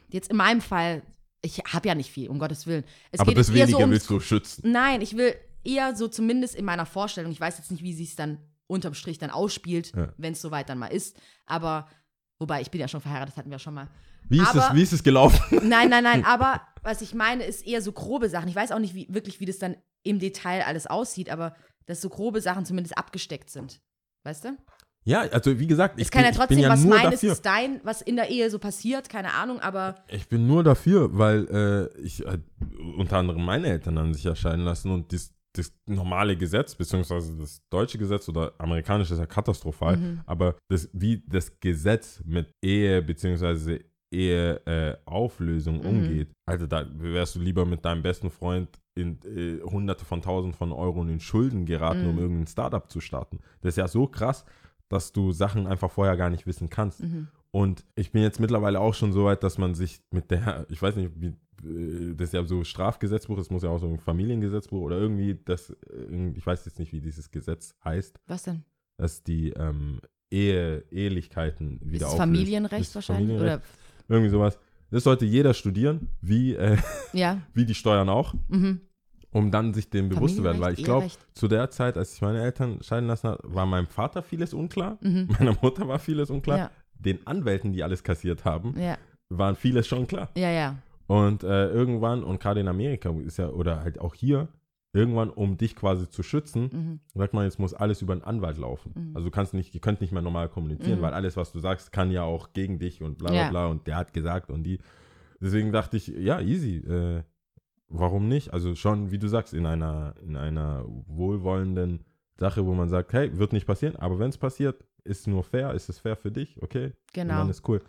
jetzt in meinem Fall, ich habe ja nicht viel, um Gottes Willen. Es aber geht das jetzt eher Wenige so ums willst du schützen. Nein, ich will eher so zumindest in meiner Vorstellung, ich weiß jetzt nicht, wie sie es dann unterm Strich dann ausspielt, Ja. wenn es soweit dann mal ist, aber wobei ich bin ja schon verheiratet, hatten wir schon mal. Wie ist, Aber- es, wie ist es gelaufen? Nein, nein, nein, aber was ich meine, ist eher so grobe Sachen. Ich weiß auch nicht wie, wirklich, wie das dann im Detail alles aussieht, aber dass so grobe Sachen zumindest abgesteckt sind. Weißt du? Ja, also wie gesagt, ich Es kann bin, ja trotzdem ja was nur mein, es dafür. ist dein, was in der Ehe so passiert, keine Ahnung, aber Ich bin nur dafür, weil äh, ich äh, unter anderem meine Eltern haben sich ja scheiden lassen und das, das normale Gesetz, beziehungsweise das deutsche Gesetz oder amerikanische ist ja katastrophal, Mhm. aber das, wie das Gesetz mit Ehe beziehungsweise Eheauflösung äh, Auflösung Mhm. umgeht, also da wärst du lieber mit deinem besten Freund in äh, hunderte von tausend von Euro in Schulden geraten, um Mhm. irgendein Startup zu starten. Das ist ja so krass, dass du Sachen einfach vorher gar nicht wissen kannst. mhm. Und ich bin jetzt mittlerweile auch schon so weit, dass man sich mit der, ich weiß nicht, wie, äh, das ist ja so Strafgesetzbuch, es muss ja auch so ein Familiengesetzbuch oder irgendwie das, äh, ich weiß jetzt nicht, wie dieses Gesetz heißt, was denn? dass die ähm, Ehe, Ehelichkeiten wieder auflöst. Familienrecht wahrscheinlich? Familienrecht? Irgendwie sowas. Das sollte jeder studieren, wie, äh, ja. wie die Steuern auch, Mhm. um dann sich dem bewusst zu werden. Weil ich glaube, zu der Zeit, als ich meine Eltern scheiden lassen habe, war meinem Vater vieles unklar, Mhm. meiner Mutter war vieles unklar, Ja, den Anwälten, die alles kassiert haben, ja, waren vieles schon klar. ja, ja. Und äh, irgendwann, und gerade in Amerika ist ja, oder halt auch hier, irgendwann, um dich quasi zu schützen, Mhm. sagt man, jetzt muss alles über einen Anwalt laufen. Mhm. Also du kannst nicht, ihr könnt nicht mehr normal kommunizieren, Mhm. weil alles, was du sagst, kann ja auch gegen dich und bla bla Ja. bla und der hat gesagt und die. Deswegen dachte ich, ja, easy. Äh, warum nicht? Also schon, wie du sagst, in einer, in einer wohlwollenden Sache, wo man sagt, hey, wird nicht passieren, aber wenn es passiert, ist nur fair, ist es fair für dich, okay? Und Genau. dann ist cool.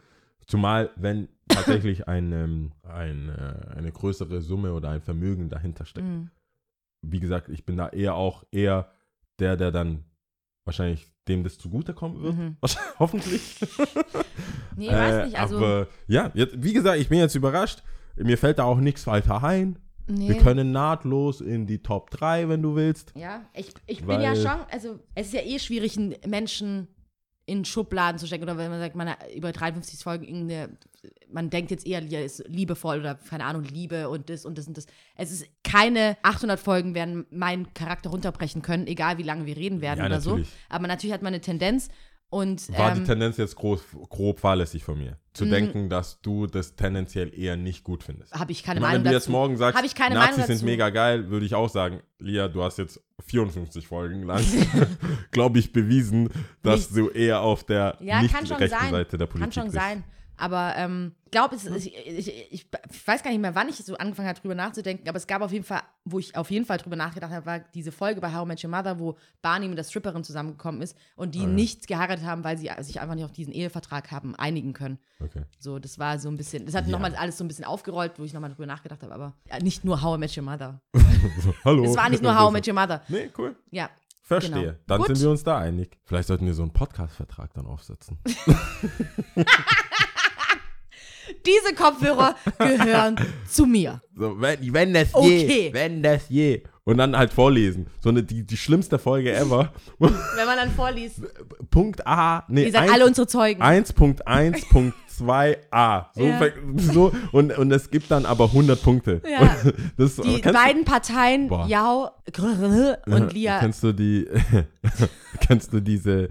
Zumal, wenn tatsächlich ein, ähm, ein, äh, eine größere Summe oder ein Vermögen dahinter steckt. Mhm. Wie gesagt, ich bin da eher auch eher der, der dann wahrscheinlich dem das zugutekommen wird. Mhm. Hoffentlich. Nee, weiß Äh, nicht. Also, aber ja, jetzt, wie gesagt, ich bin jetzt überrascht. Mir fällt da auch nichts weiter ein. nee. Wir können nahtlos in die Top 3, wenn du willst. Ja, ich, ich bin ja schon, also es ist ja eh schwierig, einen Menschen in Schubladen zu stecken. Oder wenn man sagt, man hat über 53 Folgen irgendeine, man denkt jetzt eher, ja, ist liebevoll oder keine Ahnung, Liebe und das und das und das. Es ist keine 800 Folgen werden meinen Charakter runterbrechen können, egal wie lange wir reden werden Ja, oder natürlich. so. Aber natürlich hat man eine Tendenz und War die ähm, Tendenz jetzt groß, grob fahrlässig von mir. Zu Mhm. denken, dass du das tendenziell eher nicht gut findest. habe ich keine Ich meine, Meinung wenn du jetzt morgen sagst, Hab ich keine Nazis Meinung sind dazu. mega geil, würde ich auch sagen, Lia, du hast jetzt 54 Folgen lang, glaube ich, bewiesen, dass Nichts. du eher auf der Ja, nicht rechten sein. Seite der Politik Kann schon bist. sein. Aber ähm, ich glaube, ich, ich, ich, ich weiß gar nicht mehr, wann ich so angefangen habe, drüber nachzudenken, aber es gab auf jeden Fall, wo ich auf jeden Fall drüber nachgedacht habe, war diese Folge bei How I Met Your Mother, wo Barney mit der Stripperin zusammengekommen ist und die Ah, ja. nicht geheiratet haben, weil sie sich einfach nicht auf diesen Ehevertrag haben einigen können. Okay. So, das war so ein bisschen, das hat Ja. nochmal alles so ein bisschen aufgerollt, wo ich nochmal drüber nachgedacht habe, aber ja, nicht nur How I Met Your Mother. Hallo. Es war nicht nur How I Met Your Mother. Nee, cool. Ja, Verstehe. Genau. Dann Gut. sind wir uns da einig. Vielleicht sollten wir so einen Podcast-Vertrag dann aufsetzen. diese Kopfhörer gehören zu mir. So, wenn, wenn das Okay. je, wenn das je. Und dann halt vorlesen. So eine, die, die schlimmste Folge ever. Wenn man dann vorliest, Punkt A, nee, ihr seid alle unsere Zeugen. 1.1.2a. So, Ja. so, und, und es gibt dann aber 100 Punkte. Ja. Das, Die beiden Parteien, Boah. Jau du, und Lia. Kennst du die, kennst du diese,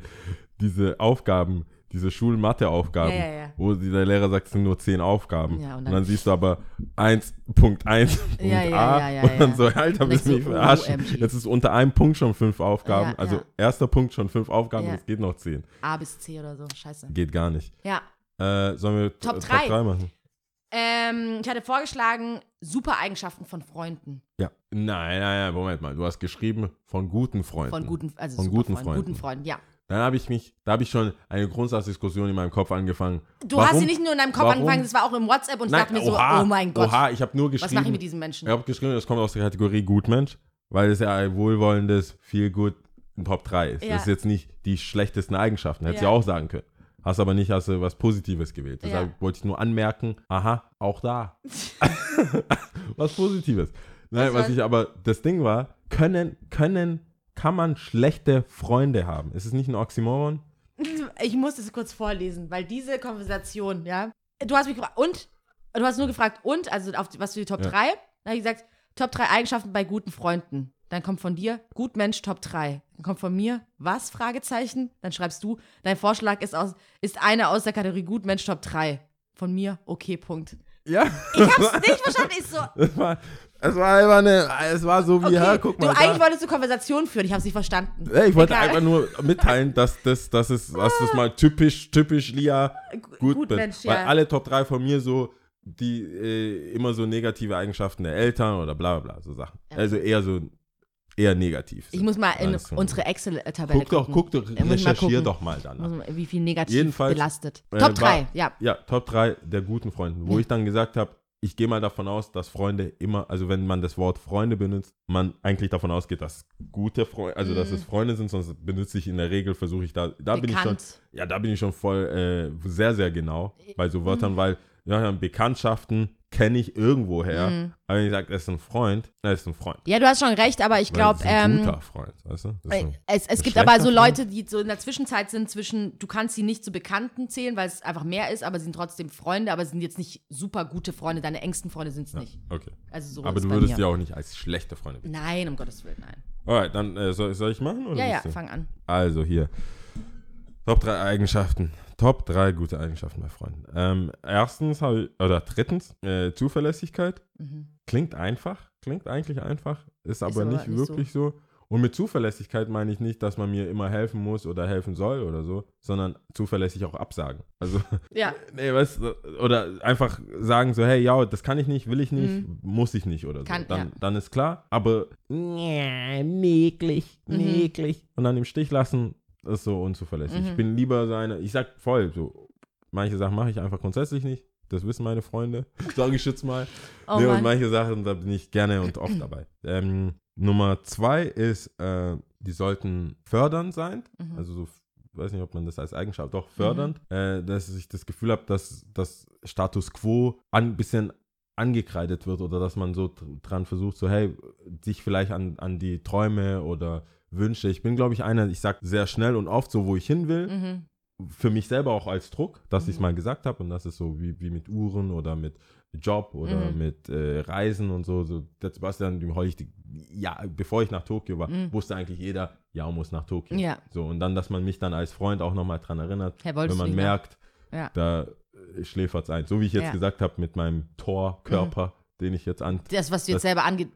diese Aufgaben, diese Schulmathe-Aufgaben, Ja, ja, ja. wo der Lehrer sagt, es sind nur 10 Aufgaben. Ja, und und, dann- dann, siehst du aber 1.1.a Ja, ja, ja, ja, und dann so, Alter, willst du ich mich so, verarschen? OMG. Jetzt ist unter einem Punkt schon fünf Aufgaben. Also erster Punkt schon fünf Aufgaben, es geht noch 10. A bis C oder so. Scheiße. Geht gar nicht. Ja. Äh, sollen wir Top t- drei. Top 3 machen? Ähm, ich hatte vorgeschlagen, super Eigenschaften von Freunden. Ja. Nein, nein, nein, Moment mal. Du hast geschrieben von guten Freunden. Von guten, also Von guten Freunden. Freunden. Guten Freunden, ja. Dann habe ich mich, da habe ich schon eine Grundsatzdiskussion in meinem Kopf angefangen. Du Warum? hast sie nicht nur in deinem Kopf Warum? angefangen, das war auch im WhatsApp und ich Nein, dachte mir so, oha, oh mein Gott, Oha, ich habe nur was geschrieben. mache ich mit diesem Menschen? Ich habe geschrieben, das kommt aus der Kategorie Gutmensch, weil es ja ein wohlwollendes, viel gut in Top 3 ist. Ja. Das ist jetzt nicht die schlechtesten Eigenschaften. Hättest du Ja. ja auch sagen können. Hast aber nicht hast du was Positives gewählt. Deshalb Ja. wollte ich nur anmerken, aha, auch da. was Positives. Nein, Was was ich aber, das Ding war, können, können, kann man schlechte Freunde haben? Ist es nicht ein Oxymoron? Ich muss das kurz vorlesen, weil diese Konversation, ja. Du hast mich gefragt, und? du hast nur gefragt, und, also auf, was für die Top Ja. 3? Dann habe ich gesagt, Top 3 Eigenschaften bei guten Freunden. Dann kommt von dir, gut Mensch, Top 3. Dann kommt von mir, was? Fragezeichen. Dann schreibst du, dein Vorschlag ist, aus, ist einer aus der Kategorie gut Mensch, Top 3. Von mir, okay, Punkt. Ja. Ich hab's nicht verstanden. Ich so, Es war, es war einfach eine, es war so wie, okay, ja, guck du mal. eigentlich da. wolltest du Konversation führen, ich hab's nicht verstanden. Ey, ich wollte Egal. einfach nur mitteilen, dass das, dass es, dass das mal typisch, typisch Lia gut, gut, bin. Mensch, Weil ja. alle Top 3 von mir so, die äh, immer so negative Eigenschaften der Eltern oder bla bla bla, so Sachen. Ja. Also eher so, eher negativ. Ich muss mal in klar. unsere Excel-Tabelle Guck doch, gucken. guck doch, Ich muss mal recherchier doch mal mal- Wie viel negativ Jedenfalls, belastet. äh, Top 3, war- ja. Ja, Top 3 der guten Freunde, wo Ja. ich dann gesagt habe, ich gehe mal davon aus, dass Freunde immer, also wenn man das Wort Freunde benutzt, man eigentlich davon ausgeht, dass gute Freunde, also dass Mhm. es Freunde sind, sonst benutze ich in der Regel, versuche ich da, da bin ich schon, Bekannt. ja, da bin ich schon voll äh, sehr, sehr genau bei so Wörtern, weil ja, Bekanntschaften kenne ich irgendwoher, Mhm. aber wenn ich sage, er ist ein Freund, er ist ein Freund. Ja, du hast schon recht, aber ich glaube, das ist ein ähm, guter Freund, weißt du? So. es, es gibt aber so Leute, die so in der Zwischenzeit sind zwischen, du kannst sie nicht zu Bekannten zählen, weil es einfach mehr ist, aber sie sind trotzdem Freunde, aber sie sind jetzt nicht super gute Freunde. Deine engsten Freunde sind es nicht. Okay. Also so Aber du würdest die auch nicht als schlechte Freunde bezeichnen. Nein, um Gottes Willen, nein. Alright, dann äh, soll, soll ich machen? Ja, ja, fang an. Also hier. Top 3 Eigenschaften. Top 3 gute Eigenschaften bei Freunden. Ähm, erstens, oder drittens, äh, Zuverlässigkeit. Mhm. Klingt einfach, klingt eigentlich einfach, ist aber, aber nicht, nicht so. wirklich so. Und mit Zuverlässigkeit meine ich nicht, dass man mir immer helfen muss oder helfen soll oder so, sondern zuverlässig auch absagen. Also, Ja, nee, weißt oder einfach sagen so, hey, ja, das kann ich nicht, will ich nicht, muss ich nicht oder so. Kann- dann, ja. dann ist klar, aber nee, mäglich, Mhm. mäglich. Und dann im Stich lassen, ist so unzuverlässig. Mhm. Ich bin lieber so eine, ich sag voll, so, manche Sachen mache ich einfach grundsätzlich nicht. Das wissen meine Freunde, sage ich jetzt mal. oh nee, und manche Sachen, da bin ich gerne und oft dabei. Ähm, Nummer zwei ist, äh, die sollten fördernd sein. Mhm. Also so, weiß nicht, ob man das als Eigenschaft doch fördernd, äh, dass ich das Gefühl habe, dass das Status quo ein bisschen angekreidet wird oder dass man so dr- dran versucht, so hey, sich vielleicht an, an die Träume oder Wünsche. Ich bin, glaube ich, einer, ich sage sehr schnell und oft so, wo ich hin will Mhm. für mich selber auch als Druck, dass ich es Mhm. mal gesagt habe und das ist so wie, wie mit Uhren oder mit Job oder Mhm. mit äh, Reisen und so. so der Sebastian, dem heul ich die, ja, bevor ich nach Tokio war, Mhm. wusste eigentlich jeder, ja, muss nach Tokio. Ja. So, und dann, dass man mich dann als Freund auch nochmal dran erinnert, Hey, wenn man merkt, Ja. da äh, schläfert es ein. So wie ich jetzt Ja. Mhm. gesagt habe mit meinem Tor-Körper, den ich jetzt an. Das, was du jetzt Das- selber ange...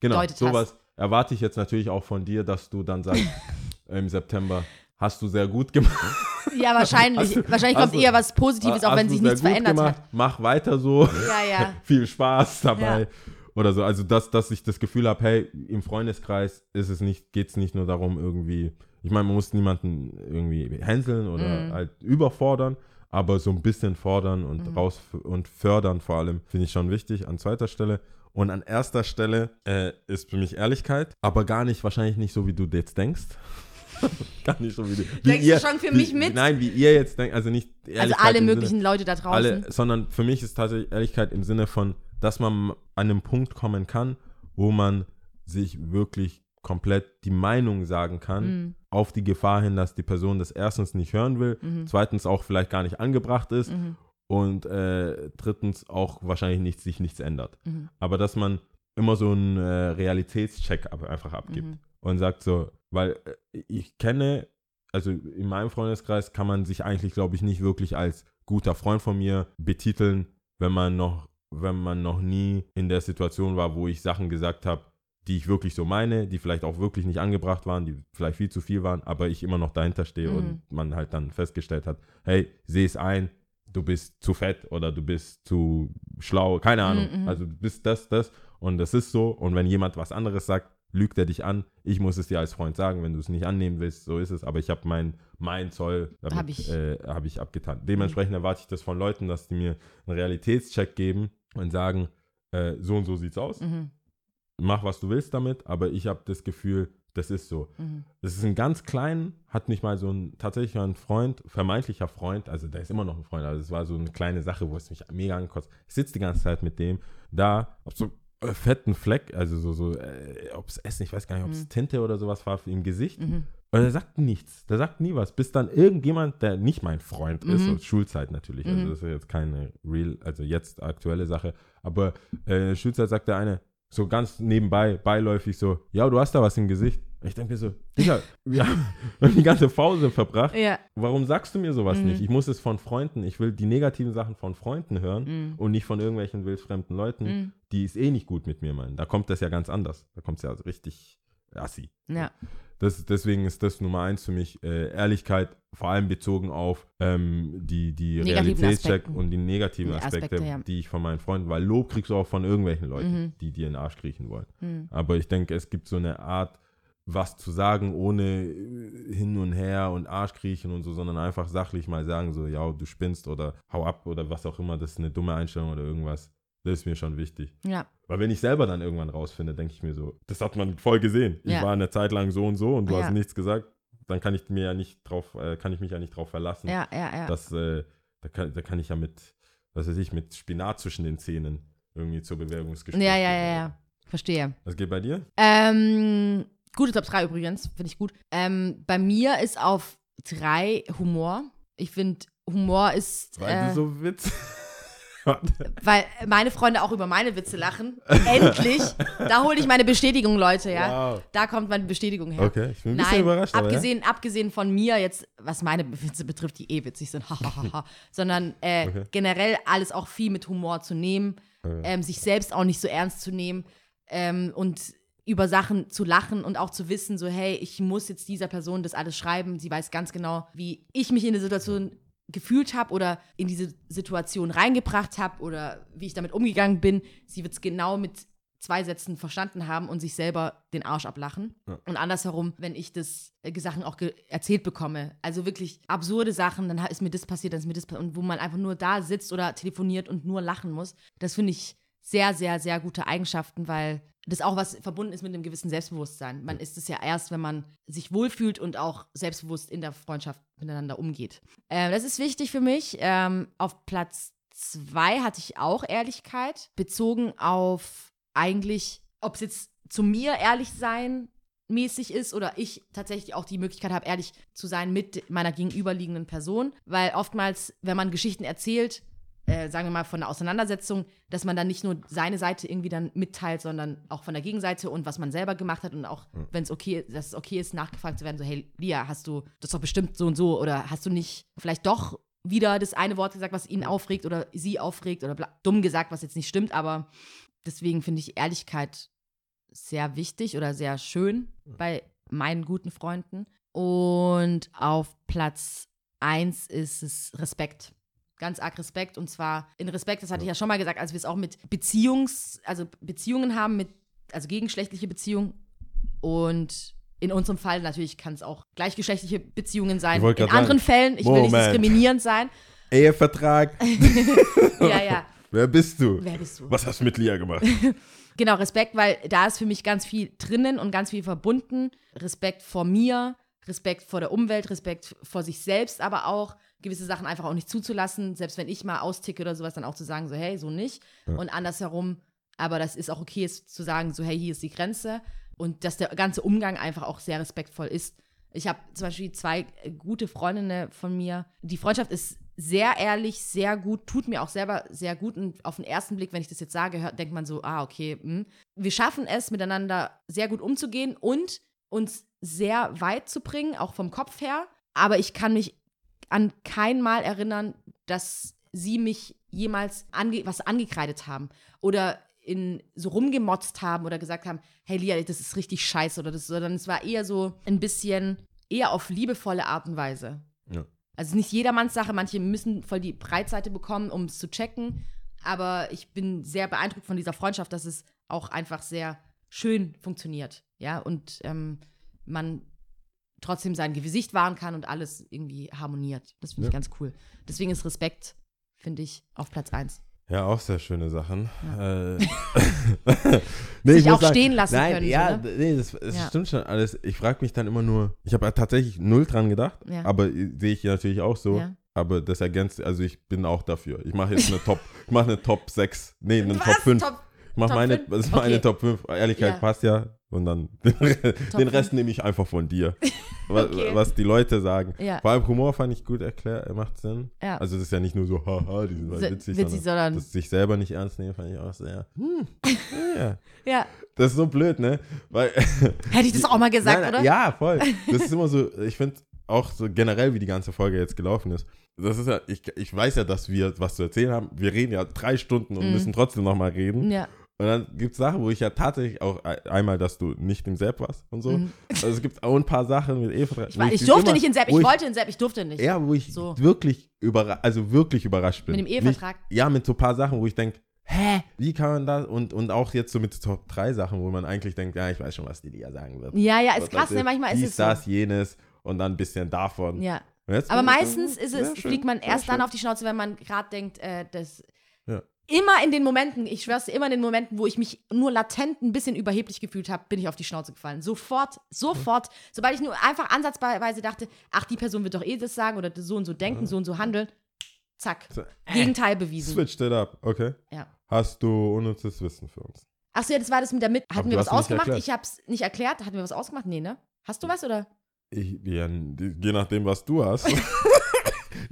Genau, sowas erwarte ich jetzt natürlich auch von dir, dass du dann sagst, im September, hast du sehr gut gemacht. Ja, wahrscheinlich. Du- wahrscheinlich kommt du- eher was Positives, auch wenn sich nichts verändert gemacht. hat. Mach weiter so. Ja, ja. Viel Spaß dabei. Ja. Oder so. Also, dass, dass ich das Gefühl habe, hey, im Freundeskreis ist es nicht, geht es nicht nur darum, irgendwie, ich meine, man muss niemanden irgendwie hänseln oder Mhm. halt überfordern, aber so ein bisschen fordern und Mhm. raus und fördern vor allem, finde ich schon wichtig an zweiter Stelle. Und an erster Stelle äh, ist für mich Ehrlichkeit, aber gar nicht, wahrscheinlich nicht so, wie du jetzt denkst. gar nicht so, wie du. Wie Denkst du schon für wie, mich mit? Nein, wie ihr jetzt denkt, also nicht Also Ehrlichkeit alle im Sinne- möglichen Leute da draußen. alle, sondern für mich ist tatsächlich Ehrlichkeit im Sinne von, dass man an einem Punkt kommen kann, wo man sich wirklich komplett die Meinung sagen kann, Mhm. auf die Gefahr hin, dass die Person das erstens nicht hören will, Mhm. zweitens auch vielleicht gar nicht angebracht ist Mhm. Und äh, drittens auch wahrscheinlich nicht, sich nichts ändert. Mhm. Aber dass man immer so einen äh, Realitätscheck ab, einfach abgibt Mhm. und sagt so, weil äh, ich kenne, also in meinem Freundeskreis kann man sich eigentlich, glaube ich, nicht wirklich als guter Freund von mir betiteln, wenn man noch, wenn man noch nie in der Situation war, wo ich Sachen gesagt habe, die ich wirklich so meine, die vielleicht auch wirklich nicht angebracht waren, die vielleicht viel zu viel waren, aber ich immer noch dahinter stehe Mhm. und man halt dann festgestellt hat, hey, seh es ein, du bist zu fett oder du bist zu schlau, keine Ahnung. Mhm, mhm. Also du bist das, das und das ist so. Und wenn jemand was anderes sagt, lügt er dich an. Ich muss es dir als Freund sagen, wenn du es nicht annehmen willst, so ist es. Aber ich habe mein, mein Zoll damit, Hab ich. Äh, hab ich abgetan. Dementsprechend erwarte ich das von Leuten, dass die mir einen Realitätscheck geben und sagen, äh, so und so sieht's aus. Mhm. Mach, was du willst damit, aber ich habe das Gefühl, das ist so. Mhm. Das ist ein ganz klein, hat mich mal so ein tatsächlich ein Freund, vermeintlicher Freund, also der ist immer noch ein Freund, also es war so eine kleine Sache, wo es mich mega ankotzt. Ich sitze die ganze Zeit mit dem da, hab so äh, fetten Fleck, also so, so äh, ob es Essen, ich weiß gar nicht, ob es Mhm. Tinte oder sowas war im Gesicht. Mhm. Und er sagt nichts. Der sagt nie was. Bis dann irgendjemand, der nicht mein Freund ist, Mhm. Schulzeit natürlich, also Mhm. das ist jetzt keine real, also jetzt aktuelle Sache, aber äh, in der Schulzeit sagt der eine so ganz nebenbei, beiläufig so, ja, du hast da was im Gesicht. Ich denke mir so, Digga, wir haben die ganze Pause verbracht. Ja. Warum sagst du mir sowas Mhm. nicht? Ich muss es von Freunden, ich will die negativen Sachen von Freunden hören Mhm. und nicht von irgendwelchen wildfremden Leuten, Mhm. die es eh nicht gut mit mir meinen. Da kommt das ja ganz anders. Da kommt es ja richtig assi. Ja. Das, deswegen ist das Nummer eins für mich äh, Ehrlichkeit, vor allem bezogen auf ähm, die, die Realitätscheck und die negativen Die Aspekte, Aspekte, ja. die ich von meinen Freunden, weil Lob kriegst du auch von irgendwelchen Leuten, Mhm. die dir in den Arsch kriechen wollen. Mhm. Aber ich denke, es gibt so eine Art, was zu sagen, ohne äh, hin und her und Arschkriechen und so, sondern einfach sachlich mal sagen, so, ja, du spinnst oder hau ab oder was auch immer, das ist eine dumme Einstellung oder irgendwas. Das ist mir schon wichtig. Ja. Weil wenn ich selber dann irgendwann rausfinde, denke ich mir so, das hat man voll gesehen. Ich Ja. war eine Zeit lang so und so und du Ja. hast nichts gesagt, dann kann ich mir ja nicht drauf, äh, kann ich mich ja nicht drauf verlassen. Ja, ja, ja. Dass, äh, da, kann, da kann ich ja mit, was weiß ich, mit Spinat zwischen den Zähnen irgendwie zur Bewerbungsgespräch. ja, ja, ja, ja. Verstehe. Was geht bei dir? Ähm, gute Top 3 übrigens, finde ich gut. Ähm, bei mir ist auf 3 Humor. Ich finde, Humor ist. Weil äh, du so Witz. Weil meine Freunde auch über meine Witze lachen. Endlich! Da hole ich meine Bestätigung, Leute, ja. Wow. Da kommt meine Bestätigung her. Okay, ich bin ein bisschen Nein, überrascht. aber ja. abgesehen, abgesehen von mir jetzt, was meine Witze betrifft, die eh witzig sind, sondern äh, Okay. generell alles auch viel mit Humor zu nehmen, Okay. ähm, sich selbst auch nicht so ernst zu nehmen ähm, und über Sachen zu lachen und auch zu wissen, so hey, ich muss jetzt dieser Person das alles schreiben. Sie weiß ganz genau, wie ich mich in der Situation gefühlt habe oder in diese Situation reingebracht habe oder wie ich damit umgegangen bin. Sie wird es genau mit zwei Sätzen verstanden haben und sich selber den Arsch ablachen. Ja. Und andersherum, wenn ich das äh, Sachen auch ge- erzählt bekomme, also wirklich absurde Sachen, dann ist mir das passiert, dann ist mir das passiert und wo man einfach nur da sitzt oder telefoniert und nur lachen muss, das finde ich sehr, sehr, sehr gute Eigenschaften, weil das auch was verbunden ist mit einem gewissen Selbstbewusstsein. Man ist es ja erst, wenn man sich wohlfühlt und auch selbstbewusst in der Freundschaft miteinander umgeht. Äh, das ist wichtig für mich. Ähm, auf Platz zwei hatte ich auch Ehrlichkeit, bezogen auf eigentlich, ob es jetzt zu mir ehrlich sein mäßig ist oder ich tatsächlich auch die Möglichkeit habe, ehrlich zu sein mit meiner gegenüberliegenden Person. Weil oftmals, wenn man Geschichten erzählt, äh, sagen wir mal von einer Auseinandersetzung, dass man dann nicht nur seine Seite irgendwie dann mitteilt, sondern auch von der Gegenseite und was man selber gemacht hat und auch, wenn es okay, dass es okay ist, nachgefragt zu werden, so, hey, Lia, hast du das doch bestimmt so und so oder hast du nicht vielleicht doch wieder das eine Wort gesagt, was ihn aufregt oder sie aufregt oder dumm gesagt, was jetzt nicht stimmt, aber deswegen finde ich Ehrlichkeit sehr wichtig oder sehr schön bei meinen guten Freunden. Und auf Platz eins ist es Respekt. Ganz arg Respekt. Und zwar in Respekt, das hatte ich ja schon mal gesagt, als wir es auch mit Beziehungs-, also Beziehungen haben, mit, also gegengeschlechtliche Beziehungen. Und in unserem Fall natürlich kann es auch gleichgeschlechtliche Beziehungen sein. In anderen Fällen, ich will nicht Moment. diskriminierend sein. Ehevertrag. Ja, ja. Wer bist du? Wer bist du? Was hast du mit Lia gemacht? Genau, Respekt, weil da ist für mich ganz viel drinnen und ganz viel verbunden. Respekt vor mir, Respekt vor der Umwelt, Respekt vor sich selbst, aber auch gewisse Sachen einfach auch nicht zuzulassen. Selbst wenn ich mal austicke oder sowas, dann auch zu sagen, so, hey, so nicht. Und andersherum, aber das ist auch okay, ist zu sagen, so, hey, hier ist die Grenze. Und dass der ganze Umgang einfach auch sehr respektvoll ist. Ich habe zum Beispiel zwei äh, gute Freundinnen von mir. Die Freundschaft ist sehr ehrlich, sehr gut, tut mir auch selber sehr gut. Und auf den ersten Blick, wenn ich das jetzt sage, hört, denkt man so, ah, okay. Hm. Wir schaffen es, miteinander sehr gut umzugehen und uns sehr weit zu bringen, auch vom Kopf her. Aber ich kann mich an kein Mal erinnern, dass sie mich jemals ange was angekreidet haben oder in so rumgemotzt haben oder gesagt haben, hey Lia, das ist richtig scheiße oder das, sondern es war eher so ein bisschen eher auf liebevolle Art und Weise. Ja. Also nicht jedermanns Sache, manche müssen voll die Breitseite bekommen, um es zu checken, aber ich bin sehr beeindruckt von dieser Freundschaft, dass es auch einfach sehr schön funktioniert, ja, und ähm, man trotzdem sein Gesicht wahren kann und alles irgendwie harmoniert. Das finde ich Ja. ganz cool. Deswegen ist Respekt, finde ich, auf Platz 1. Ja, auch sehr schöne Sachen. Äh, Sich ich muss auch stehen lassen nein, können, Ja, so, nee, das, das Ja. stimmt schon alles. Ich frage mich dann immer nur, ich habe tatsächlich null dran gedacht, Ja. aber äh, sehe ich natürlich auch so. Ja. Aber das ergänzt, also ich bin auch dafür. Ich mache jetzt eine Top, ich mache eine Top 6, nee, eine Was? Top 5. Top, mach Top meine, fünf? das ist meine Okay. Top 5. Ehrlichkeit Ja. passt ja. Und dann den Rest fünf. nehme ich einfach von dir. Was, Okay. was die Leute sagen. Ja. Vor allem Humor fand ich gut erklärt, macht Sinn. Ja. Also das ist ja nicht nur so, haha, die sind halt So- witzig, witzig, sondern sondern- sich selber nicht ernst nehmen, fand ich auch sehr, hm, ja. Ja. Das ist so blöd, ne? Weil, Hätte ich das auch mal gesagt, Nein, oder? Ja, voll. Das ist immer so, ich finde auch so generell, wie die ganze Folge jetzt gelaufen ist. Das ist ja, ich, ich weiß ja, dass wir was zu erzählen haben. Wir reden ja drei Stunden und Mhm. müssen trotzdem nochmal reden. Ja. Und dann gibt es Sachen, wo ich ja tatsächlich auch ein- einmal, dass du nicht im Sepp warst und so. Mhm. Also es gibt auch ein paar Sachen mit Eva. Ich, war, ich durfte nicht in Sepp, ich wollte in Sepp, ich durfte nicht. Ja, wo ich So. wirklich überra also wirklich überrascht bin. Mit dem Ehevertrag? Nicht, ja, mit so ein paar Sachen, wo ich denke, hä, wie kann man das? Und, und auch jetzt so mit Top 3 Sachen, wo man eigentlich denkt, ja, ich weiß schon, was die Liga sagen wird. Ja, ja, ist Was krass, ne? ich, Manchmal ist dies, es so. das, jenes und dann ein bisschen davon. Ja. Aber ich meistens dann- ist es, schön, fliegt man erst dann schön. auf die Schnauze, wenn man gerade denkt, äh, das. Immer in den Momenten, ich schwör's dir, immer in den Momenten, wo ich mich nur latent ein bisschen überheblich gefühlt habe, bin ich auf die Schnauze gefallen. Sofort, sofort. Sobald ich nur einfach ansatzweise dachte, ach, die Person wird doch eh das sagen oder so und so denken, so und so handeln, zack. So, äh, Gegenteil bewiesen. Switched it up, okay. Ja. Hast du unnützes Wissen für uns? Ach so, ja, das war das mit der Mit. Hatten wir was ausgemacht? Ich hab's nicht erklärt. Hatten wir was ausgemacht? Nee, ne? Hast du was oder? Ich, ja, je nachdem, was du hast.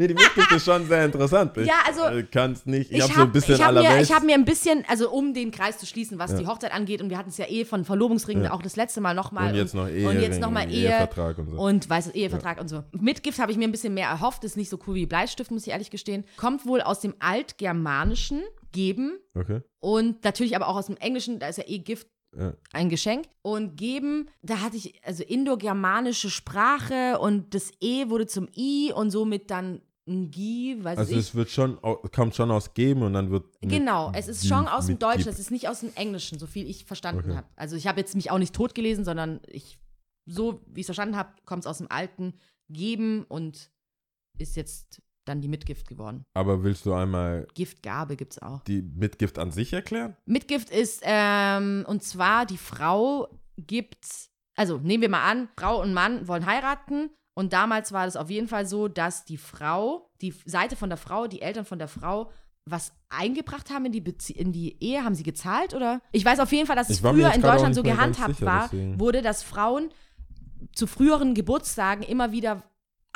nee, die Mitgift ist schon sehr interessant. Ich, Ja, also, äh, kann's nicht. Ich, Ich habe so ein bisschen ich hab aller mir, ich hab mir ein bisschen, also um den Kreis zu schließen, was Ja. die Hochzeit angeht, und wir hatten es ja eh von Verlobungsringen Ja. auch das letzte Mal nochmal. und jetzt noch Ehe, und jetzt noch mal Ehe Ehevertrag und so. Und weißt du, Ehevertrag und so. Mitgift habe ich mir ein bisschen mehr erhofft. Ist nicht so cool wie Bleistift, muss ich ehrlich gestehen. Kommt wohl aus dem Altgermanischen, geben. okay. Und natürlich aber auch aus dem Englischen, da ist ja eh Gift Ja. ein Geschenk. Und geben, da hatte ich also indogermanische Sprache und das E wurde zum I und somit dann ein Gi, weiß Also ich. es wird schon, kommt schon aus geben und dann wird. Genau, es ist schon aus dem mit Deutschen, es ist nicht aus dem Englischen, so viel ich verstanden Okay. habe. Also ich habe jetzt mich auch nicht tot gelesen, sondern ich, so wie ich es verstanden habe, kommt es aus dem Alten geben und ist jetzt dann die Mitgift geworden. Aber willst du einmal Giftgabe gibt es auch. die Mitgift an sich erklären? Mitgift ist, ähm, und zwar die Frau gibt, also nehmen wir mal an, Frau und Mann wollen heiraten. Und damals war das auf jeden Fall so, dass die Frau, die Seite von der Frau, die Eltern von der Frau, was eingebracht haben in die, Bezie in die Ehe, haben sie gezahlt oder? Ich weiß auf jeden Fall, dass es früher in Deutschland so gehandhabt sicher, war, deswegen. wurde, dass Frauen zu früheren Geburtstagen immer wieder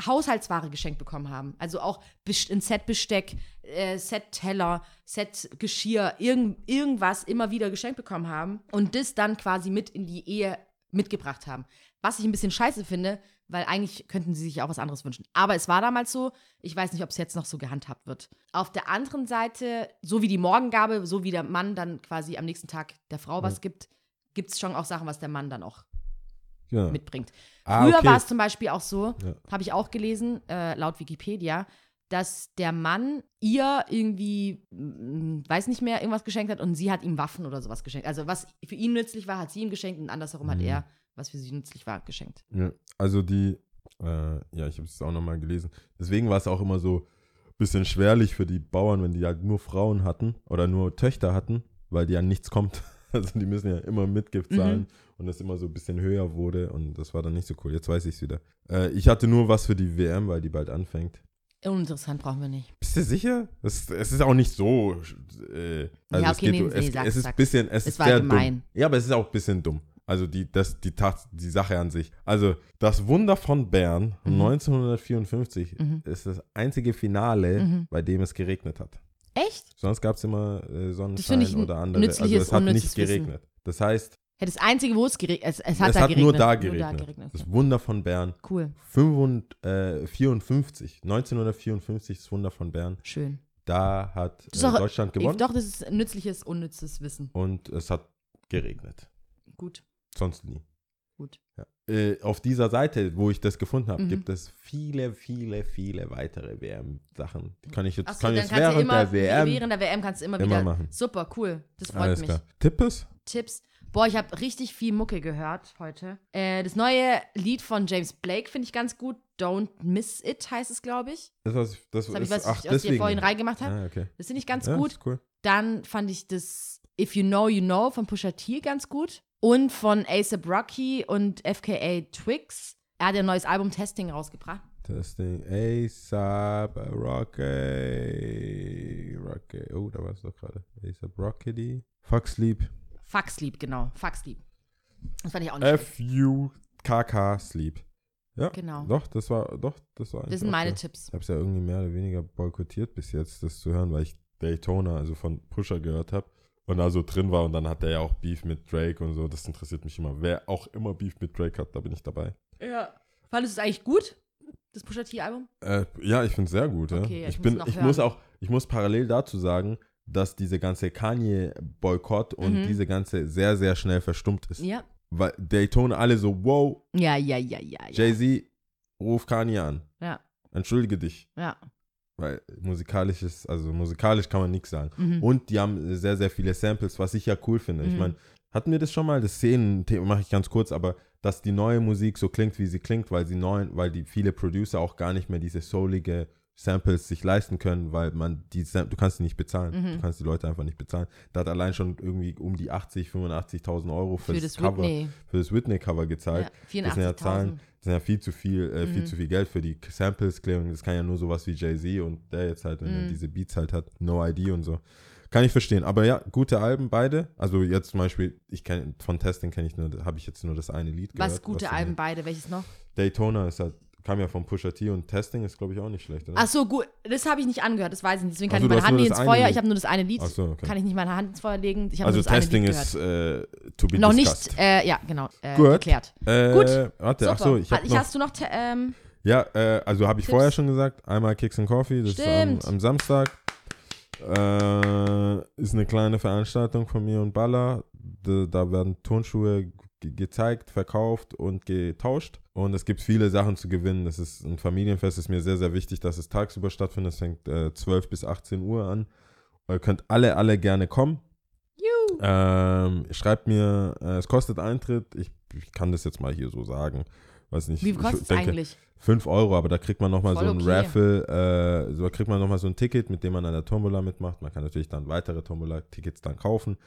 Haushaltsware geschenkt bekommen haben. Also auch ein Set Besteck, äh, Set Teller, Set Geschirr, irgend, irgendwas immer wieder geschenkt bekommen haben und das dann quasi mit in die Ehe mitgebracht haben. Was ich ein bisschen scheiße finde, weil eigentlich könnten sie sich auch was anderes wünschen. Aber es war damals so, ich weiß nicht, ob es jetzt noch so gehandhabt wird. Auf der anderen Seite, so wie die Morgengabe, so wie der Mann dann quasi am nächsten Tag der Frau was gibt, gibt es schon auch Sachen, was der Mann dann auch Ja. mitbringt. Ah, Früher okay. war es zum Beispiel auch so, Ja. habe ich auch gelesen, äh, laut Wikipedia, dass der Mann ihr irgendwie, mm, weiß nicht mehr, irgendwas geschenkt hat und sie hat ihm Waffen oder sowas geschenkt. Also was für ihn nützlich war, hat sie ihm geschenkt und andersherum hat Mhm. er, was für sie nützlich war, geschenkt. Ja, also die, äh, ja, ich habe es auch nochmal gelesen. Deswegen war es auch immer so ein bisschen schwerlich für die Bauern, wenn die halt nur Frauen hatten oder nur Töchter hatten, weil die an nichts kommt. Also die müssen ja immer Mitgift Mhm. zahlen und das immer so ein bisschen höher wurde und das war dann nicht so cool. Jetzt weiß ich es wieder. Äh, ich hatte nur was für die WM, weil die bald anfängt. Uninteressant brauchen wir nicht. Bist du sicher? Es, es ist auch nicht so. Äh, also Ja, es okay, nee, um- nee, es, sag, es ist ein bisschen, es, Es ist war gemein. dumm. Ja, aber es ist auch ein bisschen dumm. Also die, das, die, Tat, die Sache an sich. Also das Wunder von Bern Mhm. 1954 Mhm. ist das einzige Finale, Mhm. bei dem es geregnet hat. Echt? Sonst gab es immer äh, Sonnenschein oder andere. Also es hat nicht unnützes Wissen. geregnet. Das heißt, Ja, das Einzige, wo es geregnet es, es hat es da hat geregnet. nur da geregnet. geregnet. Das Wunder von Bern. Cool, 54, 1954, das Wunder von Bern. schön. Da hat äh, Deutschland gewonnen. Doch, das ist nützliches, unnützes Wissen. und es hat geregnet. Gut, Sonst nie. gut. Ja. Äh, auf dieser Seite, wo ich das gefunden habe, Mhm. gibt es viele, viele, viele weitere WM-Sachen. Die kann ich jetzt, Achso, kann jetzt während immer, der WM. während der WM kannst du immer, immer wieder. machen. Super, cool. Das freut Alles mich. klar. Tippes? Tipps. Boah, ich habe richtig viel Mucke gehört heute. Äh, das neue Lied von James Blake finde ich ganz gut. Don't Miss It heißt es, glaube ich. Das, was, das, Das habe ich, was, ach, ich, was ich vorhin reingemacht habe. Ah, okay. Das finde ich ganz ja, gut. Cool. Dann fand ich das If You Know, You Know von Pusha T ganz gut. Und von ASAP Rocky und FKA Twix. Er hat ein neues Album Testing rausgebracht. Testing ASAP, Rocky, Rocket. Oh, da war es doch gerade. A$AP Rockety. Fuck Sleep. Fuck Sleep, genau. Fuck Sleep. Das fand ich auch nicht. F-U-K-K Sleep. Ja, Genau. doch, das war, doch, das war Das sind meine okay. Tipps. Ich habe es ja irgendwie mehr oder weniger boykottiert bis jetzt, das zu hören, weil ich Daytona, also von Pusher gehört habe und da so drin war und dann hat er ja auch Beef mit Drake und so. Das interessiert mich immer. Wer auch immer Beef mit Drake hat, da bin ich dabei. Ja. Fandest du es eigentlich gut? Das Pusha T-Album? Äh, ja, ich finde es sehr gut. Ja. Okay, ja, ich ich muss bin, ich hören. muss auch, ich muss parallel dazu sagen, dass diese ganze Kanye-Boykott und Mhm. diese ganze sehr, sehr schnell verstummt ist. Ja. Weil Daytona alle so, wow, Ja, ja, ja, ja. ja. Jay-Z, ruf Kanye an. Ja. Entschuldige dich. Ja. Weil musikalisch ist, also musikalisch kann man nichts sagen. Mhm. Und die haben sehr, sehr viele Samples, was ich ja cool finde. Ich Mhm. meine, hatten wir das schon mal, das Szenen-Thema mache ich ganz kurz, aber dass die neue Musik so klingt, wie sie klingt, weil sie neuen, weil die viele Producer auch gar nicht mehr diese soulige Samples sich leisten können, weil man die du kannst die nicht bezahlen. Mhm. Du kannst die Leute einfach nicht bezahlen. Da hat allein schon irgendwie um die 80, 85.000 Euro für, Für das, das Cover, Whitney. für das Whitney-Cover gezahlt. Ja, Das sind ja 84.000. Zahlen, das sind ja viel zu viel, äh, viel Mhm. zu viel Geld für die Samples-Klärung. Das kann ja nur sowas wie Jay-Z und der jetzt halt, wenn er Mhm. diese Beats halt hat, No ID und so. Kann ich verstehen. Aber ja, gute Alben, beide. Also jetzt zum Beispiel, ich kenne von Testing kenne ich nur, habe ich jetzt nur das eine Lied gehört. Was gute von Alben beide? Welches noch? Daytona ist halt, kam ja von Pusha T und Testing ist, glaube ich, auch nicht schlecht, oder? Ach so, gut. Das habe ich nicht angehört, das weiß ich nicht. Deswegen kann so, ich meine Hand nicht ins Feuer. Lied. Ich habe nur das eine Lied. Ach so, okay. Kann ich nicht meine Hand ins Feuer legen. Also Testing ist äh, to be Noch discussed. nicht, äh, ja, genau, äh, Gut. geklärt. Äh, Gut. Warte, ach so, ich habe noch, Hast du noch, ähm, Ja, äh, also habe ich Tipps? vorher schon gesagt, einmal Kicks and Coffee, das Stimmt. ist am, am Samstag. Äh, ist eine kleine Veranstaltung von mir und Balla. Da, da werden Turnschuhe gezeigt, verkauft und getauscht. Und es gibt viele Sachen zu gewinnen. Das ist ein Familienfest, ist mir sehr, sehr wichtig, dass es tagsüber stattfindet. Es fängt äh, 12 bis 18 Uhr an. Ihr könnt alle, alle gerne kommen. Juhu. Ähm, schreibt mir, äh, es kostet Eintritt. Ich, ich kann das jetzt mal hier so sagen. Weiß nicht. wie kostet es eigentlich? 5 Euro, aber da kriegt man nochmal so ein okay. Raffle, äh, so kriegt man nochmal so ein Ticket, mit dem man an der Tombola mitmacht. Man kann natürlich dann weitere Tombola-Tickets dann kaufen.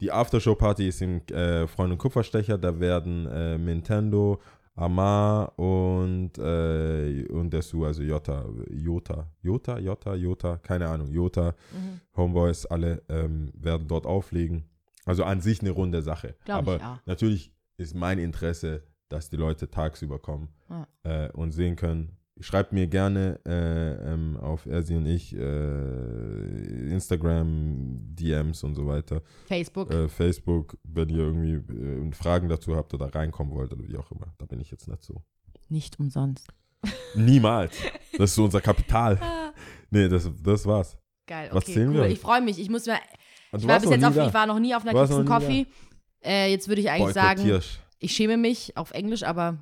Die Aftershow-Party ist im äh, Freund und Kupferstecher, da werden äh, Nintendo, Amar und, äh, und der Su, also Jota, Jota, Jota, Jota, Jota, keine Ahnung, Jota, Mhm. Homeboys, alle ähm, werden dort auflegen. Also an sich eine runde Sache. Glaub ich, Aber ja. natürlich ist mein Interesse, dass die Leute tagsüber kommen Ja. äh, und sehen können. Schreibt mir gerne äh, ähm, auf Ersi und ich äh, Instagram, DMs und so weiter, Facebook. äh, Facebook, wenn ihr irgendwie äh, Fragen dazu habt oder reinkommen wollt oder wie auch immer. Da bin ich jetzt nicht so. Nicht umsonst. Niemals. Das ist so unser Kapital. Nee, das, das war's. Geil, Was okay, zählen cool. wir? Ich freue mich. Ich muss mir, Und ich war bis noch jetzt nie auf, da. ich war noch nie auf einer Kicks Coffee. Äh, jetzt würde ich eigentlich sagen, ich schäme mich auf Englisch, aber,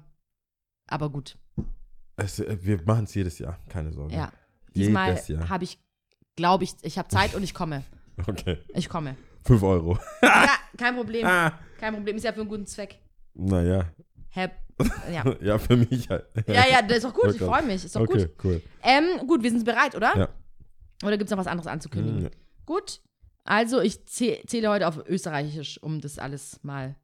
aber gut. Es, äh, wir machen es jedes Jahr, keine Sorge. Ja. Diesmal habe ich, glaube ich, ich habe Zeit und ich komme. Okay. Ich komme. 5 Euro. ja, kein Problem. ah. Kein Problem. Ist ja für einen guten Zweck. Naja. Hä? Ja. Ja, für mich halt. ja, ja, das ist doch gut. Ich Okay. freue mich. Ist doch okay, gut. cool. Ähm, gut, wir sind bereit, oder? Ja. Oder gibt es noch was anderes anzukündigen? Hm, ja. Gut. Also, ich zäh- zähle heute auf Österreichisch, um das alles mal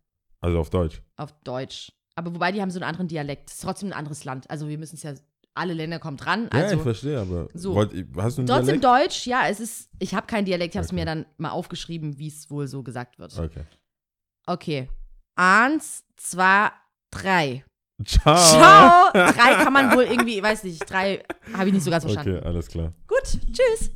Also auf Deutsch. auf Deutsch. Aber wobei, die haben so einen anderen Dialekt. Es ist trotzdem ein anderes Land. Also, wir müssen es ja, alle Länder kommen dran. ja, ich Also, verstehe, aber so. wollt, hast du einen trotzdem Dialekt? Deutsch, ja, es ist, ich habe keinen Dialekt, ich habe es Okay. mir dann mal aufgeschrieben, wie es wohl so gesagt wird. Okay. Okay. Eins, zwei, drei. Ciao. Ciao! Drei kann man wohl irgendwie, weiß nicht, drei habe ich nicht so ganz verstanden. Okay, alles klar. Gut, tschüss.